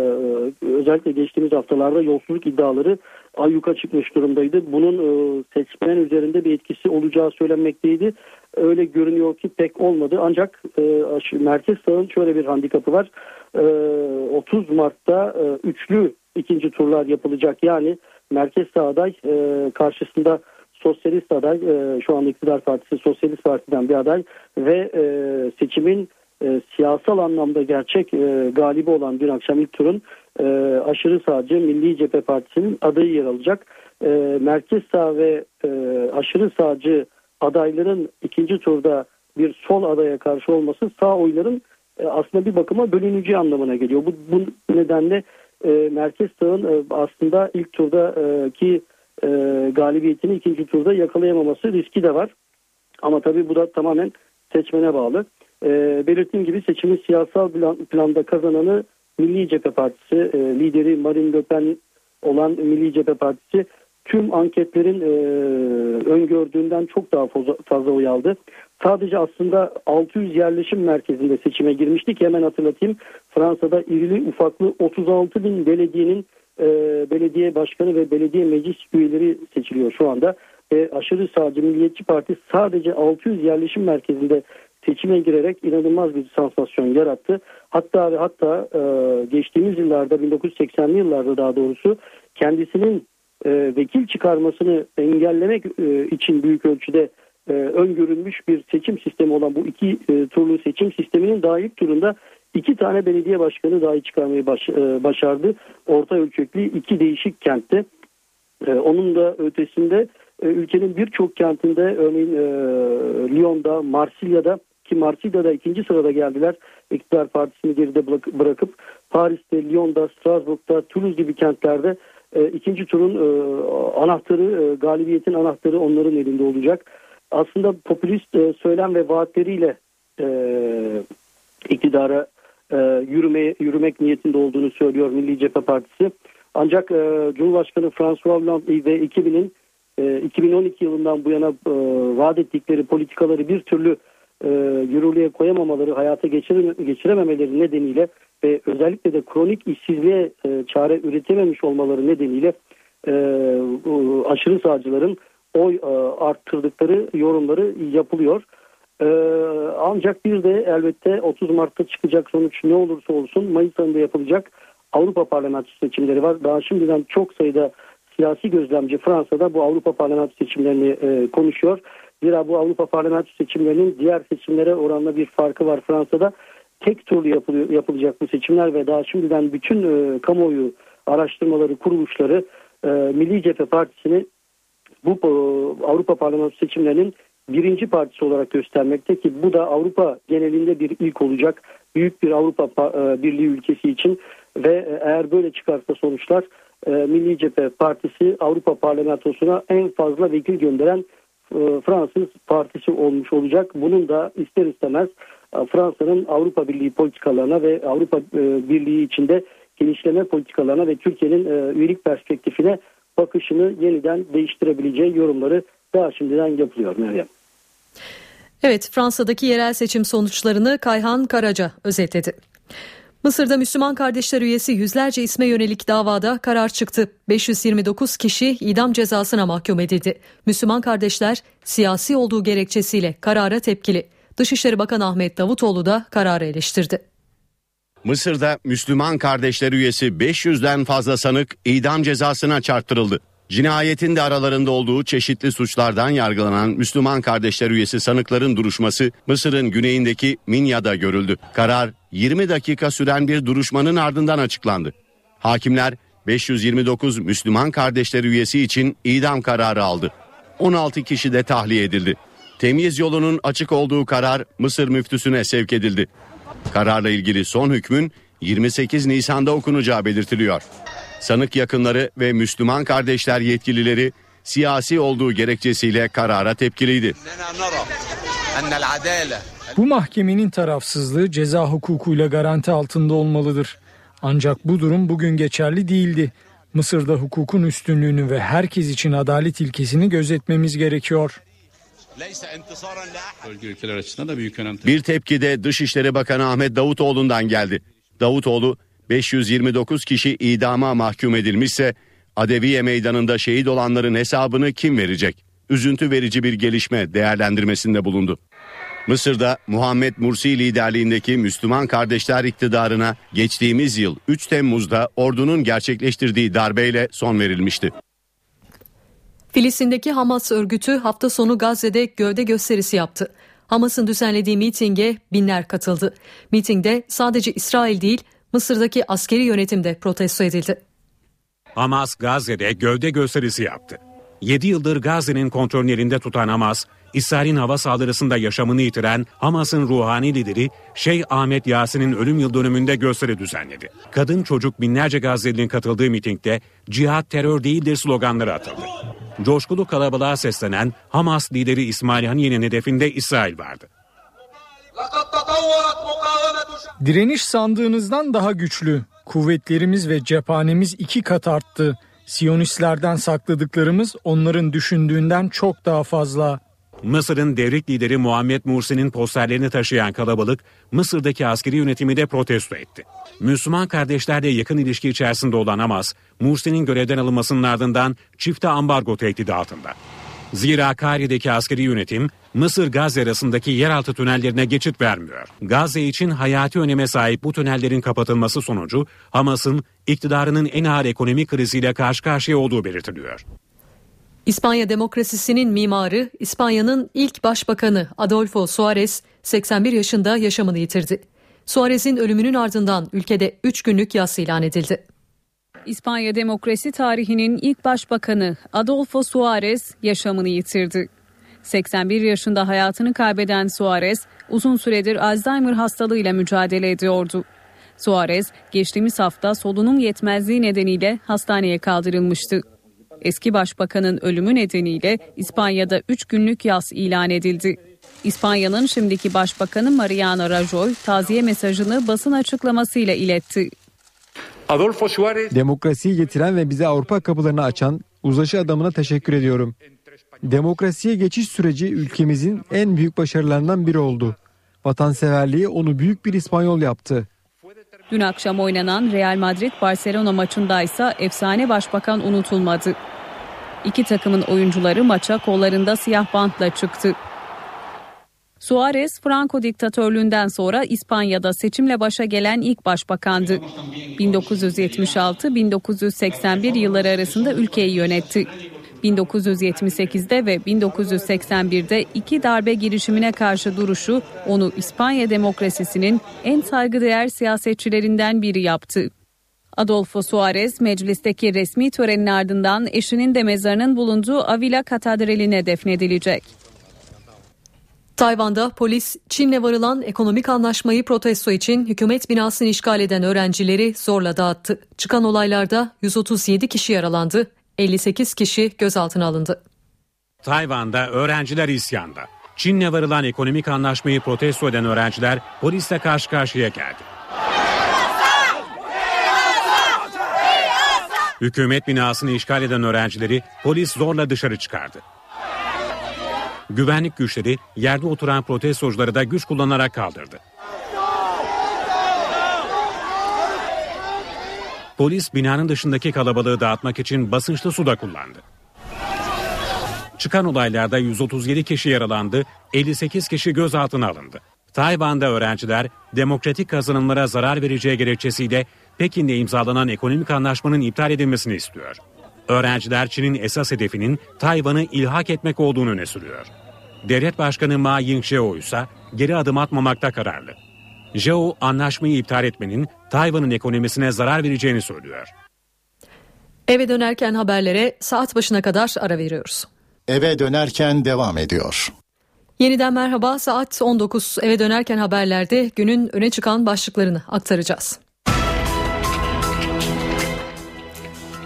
özellikle geçtiğimiz haftalarda yolsuzluk iddiaları ayyuka çıkmış durumdaydı. Bunun e, seçmen üzerinde bir etkisi olacağı söylenmekteydi. Öyle görünüyor ki pek olmadı. Ancak e, Merkez Sağ'ın şöyle bir handikapı var. E, 30 Mart'ta e, üçlü ikinci turlar yapılacak. Yani Merkez Sağ aday e, karşısında Sosyalist aday, e, şu an iktidar partisi Sosyalist Parti'den bir aday ve e, seçimin e, siyasal anlamda gerçek e, galibi olan dün akşam ilk turun e, aşırı sağcı Milli Cephe Partisi'nin adayı yer alacak. E, merkez sağ ve e, aşırı sağcı adayların ikinci turda bir sol adaya karşı olması sağ oyların e, aslında bir bakıma bölüneceği anlamına geliyor. Bu, bu nedenle e, merkez sağın e, aslında ilk turdaki e, galibiyetini ikinci turda yakalayamaması riski de var. Ama tabii bu da tamamen seçmene bağlı. E, belirttiğim gibi seçimin siyasal plan, planda kazananı Milli Cephe Partisi, e, lideri Marine Le Pen olan Milli Cephe Partisi tüm anketlerin e, öngördüğünden çok daha fazla, fazla oy aldı. Sadece aslında 600 yerleşim merkezinde seçime girmiştik. Hemen hatırlatayım. Fransa'da irili ufaklı 36 bin belediyenin e, belediye başkanı ve belediye meclis üyeleri seçiliyor şu anda. E, aşırı sağcı Milliyetçi Parti sadece 600 yerleşim merkezinde seçime girerek inanılmaz bir sansasyon yarattı. Hatta ve hatta e, geçtiğimiz yıllarda 1980'li yıllarda daha doğrusu kendisinin e, vekil çıkarmasını engellemek e, için büyük ölçüde e, öngörülmüş bir seçim sistemi olan bu iki e, turlu seçim sisteminin daha ilk turunda iki tane belediye başkanı dahi çıkarmayı baş, e, başardı. Orta ölçekli iki değişik kentte. E, onun da ötesinde e, ülkenin birçok kentinde örneğin e, Lyon'da, Marsilya'da ki Marsilya'da ikinci sırada geldiler. İktidar partisini geride bırakıp Paris'te, Lyon'da, Strasbourg'da, Toulouse gibi kentlerde e, ikinci turun e, anahtarı, e, galibiyetin anahtarı onların elinde olacak. Aslında popülist e, söylem ve vaatleriyle e, iktidara e, yürümeye, yürümek niyetinde olduğunu söylüyor Milli Cephe Partisi. Ancak e, Cumhurbaşkanı François Hollande ve ekibinin e, 2012 yılından bu yana e, vaat ettikleri politikaları bir türlü e, yürürlüğe koyamamaları, hayata geçire, geçirememeleri nedeniyle ve özellikle de kronik işsizliğe e, çare üretememiş olmaları nedeniyle e, aşırı sağcıların oy e, arttırdıkları yorumları yapılıyor. E, ancak bir de elbette 30 Mart'ta çıkacak sonuç ne olursa olsun Mayıs ayında yapılacak Avrupa Parlamento seçimleri var. Daha şimdiden çok sayıda siyasi gözlemci Fransa'da bu Avrupa Parlamento seçimlerini e, konuşuyor. Zira bu Avrupa Parlamento seçimlerinin diğer seçimlere oranla bir farkı var Fransa'da. Tek turlu yapılıyor, yapılacak bu seçimler ve daha şimdiden bütün e, kamuoyu araştırmaları, kuruluşları e, Milli Cephe Partisi'ni bu e, Avrupa Parlamento seçimlerinin birinci partisi olarak göstermekte ki bu da Avrupa genelinde bir ilk olacak. Büyük bir Avrupa e, Birliği ülkesi için ve e, eğer böyle çıkarsa sonuçlar e, Milli Cephe Partisi Avrupa Parlamentosu'na en fazla vekil gönderen Fransız partisi olmuş olacak. Bunun da ister istemez Fransa'nın Avrupa Birliği politikalarına ve Avrupa Birliği içinde genişleme politikalarına ve Türkiye'nin üyelik perspektifine bakışını yeniden değiştirebileceği yorumları daha şimdiden yapılıyor Meryem. Evet Fransa'daki yerel seçim sonuçlarını Kayhan Karaca özetledi. Mısır'da Müslüman Kardeşler üyesi yüzlerce isme yönelik davada karar çıktı. 529 kişi idam cezasına mahkum edildi. Müslüman kardeşler siyasi olduğu gerekçesiyle karara tepkili. Dışişleri Bakanı Ahmet Davutoğlu da kararı eleştirdi. Mısır'da Müslüman Kardeşler üyesi 500'den fazla sanık idam cezasına çarptırıldı. Cinayetin de aralarında olduğu çeşitli suçlardan yargılanan Müslüman kardeşler üyesi sanıkların duruşması Mısır'ın güneyindeki Minya'da görüldü. Karar 20 dakika süren bir duruşmanın ardından açıklandı. Hakimler 529 Müslüman kardeşler üyesi için idam kararı aldı. 16 kişi de tahliye edildi. Temyiz yolunun açık olduğu karar Mısır müftüsüne sevk edildi. Kararla ilgili son hükmün 28 Nisan'da okunacağı belirtiliyor. Sanık yakınları ve Müslüman kardeşler yetkilileri siyasi olduğu gerekçesiyle karara tepkiliydi. Bu mahkemenin tarafsızlığı ceza hukukuyla garanti altında olmalıdır. Ancak bu durum bugün geçerli değildi. Mısır'da hukukun üstünlüğünü ve herkes için adalet ilkesini gözetmemiz gerekiyor. Bölge ülkeler açısından da büyük önem. Bir tepki de Dışişleri Bakanı Ahmet Davutoğlu'ndan geldi. Davutoğlu 529 kişi idama mahkum edilmişse Adeviye Meydanı'nda şehit olanların hesabını kim verecek? Üzüntü verici bir gelişme değerlendirmesinde bulundu. Mısır'da Muhammed Mursi liderliğindeki Müslüman Kardeşler iktidarına geçtiğimiz yıl 3 Temmuz'da ordunun gerçekleştirdiği darbeyle son verilmişti. Filistin'deki Hamas örgütü hafta sonu Gazze'de gövde gösterisi yaptı. Hamas'ın düzenlediği mitinge binler katıldı. Mitingde sadece İsrail değil Mısır'daki askeri yönetimde protesto edildi. Hamas Gazze'de gövde gösterisi yaptı. 7 yıldır Gazze'nin kontrolünü elinde tutan Hamas, İsrail'in hava saldırısında yaşamını yitiren Hamas'ın ruhani lideri Şeyh Ahmet Yasin'in ölüm yıl dönümünde gösteri düzenledi. Kadın çocuk binlerce Gazze'linin katıldığı mitingde cihat terör değildir sloganları atıldı. Coşkulu kalabalığa seslenen Hamas lideri İsmail Haniye'nin hedefinde İsrail vardı. Direniş sandığınızdan daha güçlü. Kuvvetlerimiz ve cephanemiz iki kat arttı. Siyonistlerden sakladıklarımız onların düşündüğünden çok daha fazla. Mısır'ın devrik lideri Muhammed Mursi'nin posterlerini taşıyan kalabalık Mısır'daki askeri yönetimi de protesto etti. Müslüman kardeşlerle yakın ilişki içerisinde olan Hamas, Mursi'nin görevden alınmasının ardından çifte ambargo tehdidi altında. Zira Kari'deki askeri yönetim Mısır Gazze arasındaki yeraltı tünellerine geçit vermiyor. Gazze için hayati öneme sahip bu tünellerin kapatılması sonucu Hamas'ın iktidarının en ağır ekonomik kriziyle karşı karşıya olduğu belirtiliyor. İspanya demokrasisinin mimarı, İspanya'nın ilk başbakanı Adolfo Suarez 81 yaşında yaşamını yitirdi. Suarez'in ölümünün ardından ülkede 3 günlük yas ilan edildi. İspanya demokrasi tarihinin ilk başbakanı Adolfo Suarez yaşamını yitirdi. 81 yaşında hayatını kaybeden Suarez uzun süredir Alzheimer hastalığıyla mücadele ediyordu. Suarez geçtiğimiz hafta solunum yetmezliği nedeniyle hastaneye kaldırılmıştı. Eski başbakanın ölümü nedeniyle İspanya'da 3 günlük yas ilan edildi. İspanya'nın şimdiki başbakanı Mariano Rajoy taziye mesajını basın açıklamasıyla iletti. Adolfo Suarez Demokrasiyi getiren ve bize Avrupa kapılarını açan uzlaşı adamına teşekkür ediyorum. Demokrasiye geçiş süreci ülkemizin en büyük başarılarından biri oldu. Vatanseverliği onu büyük bir İspanyol yaptı. Dün akşam oynanan Real Madrid-Barcelona maçındaysa efsane başbakan unutulmadı. İki takımın oyuncuları maça kollarında siyah bantla çıktı. Suarez, Franco diktatörlüğünden sonra İspanya'da seçimle başa gelen ilk başbakandı. 1976-1981 yılları arasında ülkeyi yönetti. 1978'de ve 1981'de iki darbe girişimine karşı duruşu onu İspanya demokrasisinin en saygıdeğer siyasetçilerinden biri yaptı. Adolfo Suarez meclisteki resmi törenin ardından eşinin de mezarının bulunduğu Avila Katedrali'ne defnedilecek. Tayvan'da polis Çin'le varılan ekonomik anlaşmayı protesto için hükümet binasını işgal eden öğrencileri zorla dağıttı. Çıkan olaylarda 137 kişi yaralandı, 58 kişi gözaltına alındı. Tayvan'da öğrenciler isyanda. Çin'le varılan ekonomik anlaşmayı protesto eden öğrenciler polisle karşı karşıya geldi. Hükümet binasını işgal eden öğrencileri polis zorla dışarı çıkardı. Güvenlik güçleri yerde oturan protestocuları da güç kullanarak kaldırdı. Polis binanın dışındaki kalabalığı dağıtmak için basınçlı su da kullandı. Çıkan olaylarda 137 kişi yaralandı, 58 kişi gözaltına alındı. Tayvan'da öğrenciler demokratik kazanımlara zarar vereceği gerekçesiyle Pekin'le imzalanan ekonomik anlaşmanın iptal edilmesini istiyor. Öğrenciler Çin'in esas hedefinin Tayvan'ı ilhak etmek olduğunu öne sürüyor. Devlet Başkanı Ma Ying-jeou ise geri adım atmamakta kararlı. Zhou anlaşmayı iptal etmenin Tayvan'ın ekonomisine zarar vereceğini söylüyor. Eve dönerken haberlere saat başına kadar ara veriyoruz. Eve dönerken devam ediyor. Yeniden merhaba saat 19 eve dönerken haberlerde günün öne çıkan başlıklarını aktaracağız.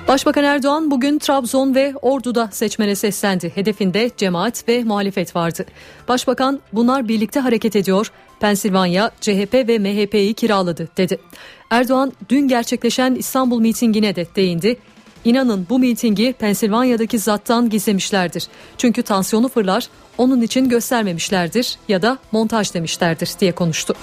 Başbakan Erdoğan bugün Trabzon ve Ordu'da seçmene seslendi. Hedefinde cemaat ve muhalefet vardı. Başbakan bunlar birlikte hareket ediyor. Pensilvanya, CHP ve MHP'yi kiraladı dedi. Erdoğan dün gerçekleşen İstanbul mitingine de değindi. İnanın bu mitingi Pensilvanya'daki zattan gizlemişlerdir. Çünkü tansiyonu fırlar, onun için göstermemişlerdir ya da montaj demişlerdir diye konuştu.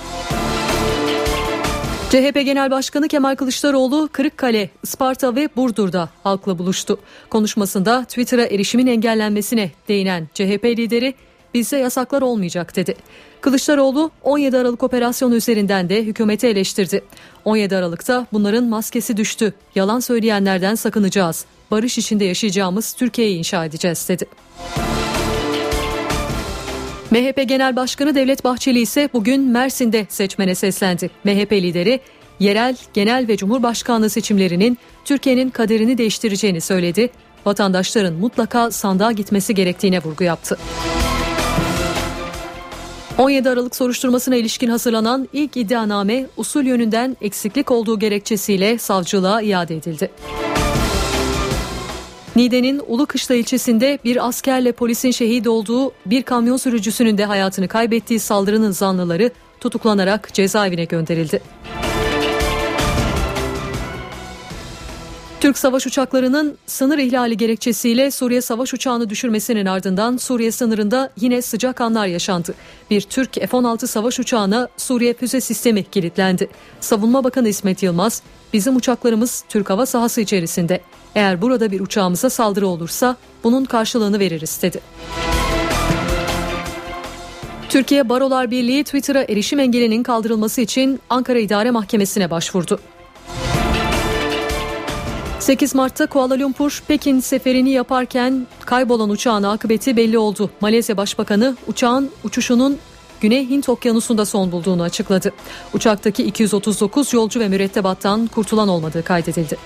CHP Genel Başkanı Kemal Kılıçdaroğlu Kırıkkale, Isparta ve Burdur'da halkla buluştu. Konuşmasında Twitter'a erişimin engellenmesine değinen CHP lideri bizde yasaklar olmayacak dedi. Kılıçdaroğlu 17 Aralık operasyonu üzerinden de hükümeti eleştirdi. 17 Aralık'ta bunların maskesi düştü. Yalan söyleyenlerden sakınacağız. Barış içinde yaşayacağımız Türkiye'yi inşa edeceğiz dedi. MHP Genel Başkanı Devlet Bahçeli ise bugün Mersin'de seçmene seslendi. MHP lideri yerel, genel ve cumhurbaşkanlığı seçimlerinin Türkiye'nin kaderini değiştireceğini söyledi. Vatandaşların mutlaka sandığa gitmesi gerektiğine vurgu yaptı. 17 Aralık soruşturmasına ilişkin hazırlanan ilk iddianame usul yönünden eksiklik olduğu gerekçesiyle savcılığa iade edildi. Niğde'nin Ulukışla ilçesinde bir askerle polisin şehit olduğu bir kamyon sürücüsünün de hayatını kaybettiği saldırının zanlıları tutuklanarak cezaevine gönderildi. Türk savaş uçaklarının sınır ihlali gerekçesiyle Suriye savaş uçağını düşürmesinin ardından Suriye sınırında yine sıcak anlar yaşandı. Bir Türk F-16 savaş uçağına Suriye füze sistemi kilitlendi. Savunma Bakanı İsmet Yılmaz, bizim uçaklarımız Türk hava sahası içerisinde. Eğer burada bir uçağımıza saldırı olursa bunun karşılığını veririz dedi. Türkiye Barolar Birliği Twitter'a erişim engelinin kaldırılması için Ankara İdare Mahkemesi'ne başvurdu. 8 Mart'ta Kuala Lumpur Pekin seferini yaparken kaybolan uçağın akıbeti belli oldu. Malezya Başbakanı uçağın uçuşunun Güney Hint Okyanusu'nda son bulduğunu açıkladı. Uçaktaki 239 yolcu ve mürettebattan kurtulan olmadığı kaydedildi.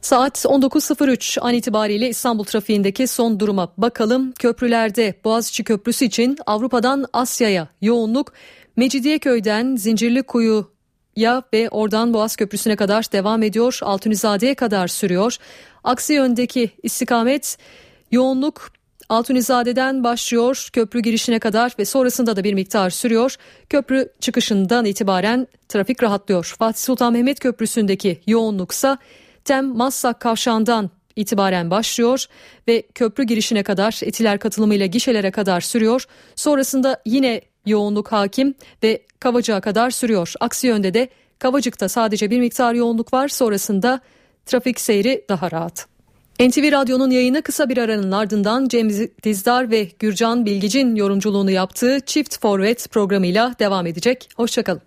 Saat 19.03 an itibariyle İstanbul trafiğindeki son duruma bakalım. Köprülerde Boğaziçi Köprüsü için Avrupa'dan Asya'ya yoğunluk Mecidiyeköy'den Zincirlikuyu'ya ve oradan Boğaz Köprüsü'ne kadar devam ediyor. Altunizade'ye kadar sürüyor. Aksi yöndeki istikamet yoğunluk Altunizade'den başlıyor köprü girişine kadar ve sonrasında da bir miktar sürüyor. Köprü çıkışından itibaren trafik rahatlıyor. Fatih Sultan Mehmet Köprüsü'ndeki yoğunluksa Tem Massak kavşağından itibaren başlıyor ve köprü girişine kadar etiler katılımıyla gişelere kadar sürüyor. Sonrasında yine yoğunluk hakim ve Kavacık'a kadar sürüyor. Aksi yönde de Kavacık'ta sadece bir miktar yoğunluk var. Sonrasında trafik seyri daha rahat. NTV Radyo'nun yayını kısa bir aranın ardından Cem Dizdar ve Gürcan Bilgic'in yorumculuğunu yaptığı Çift Forvet programıyla devam edecek. Hoşçakalın.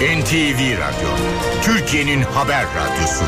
NTV Radyo, Türkiye'nin haber radyosu.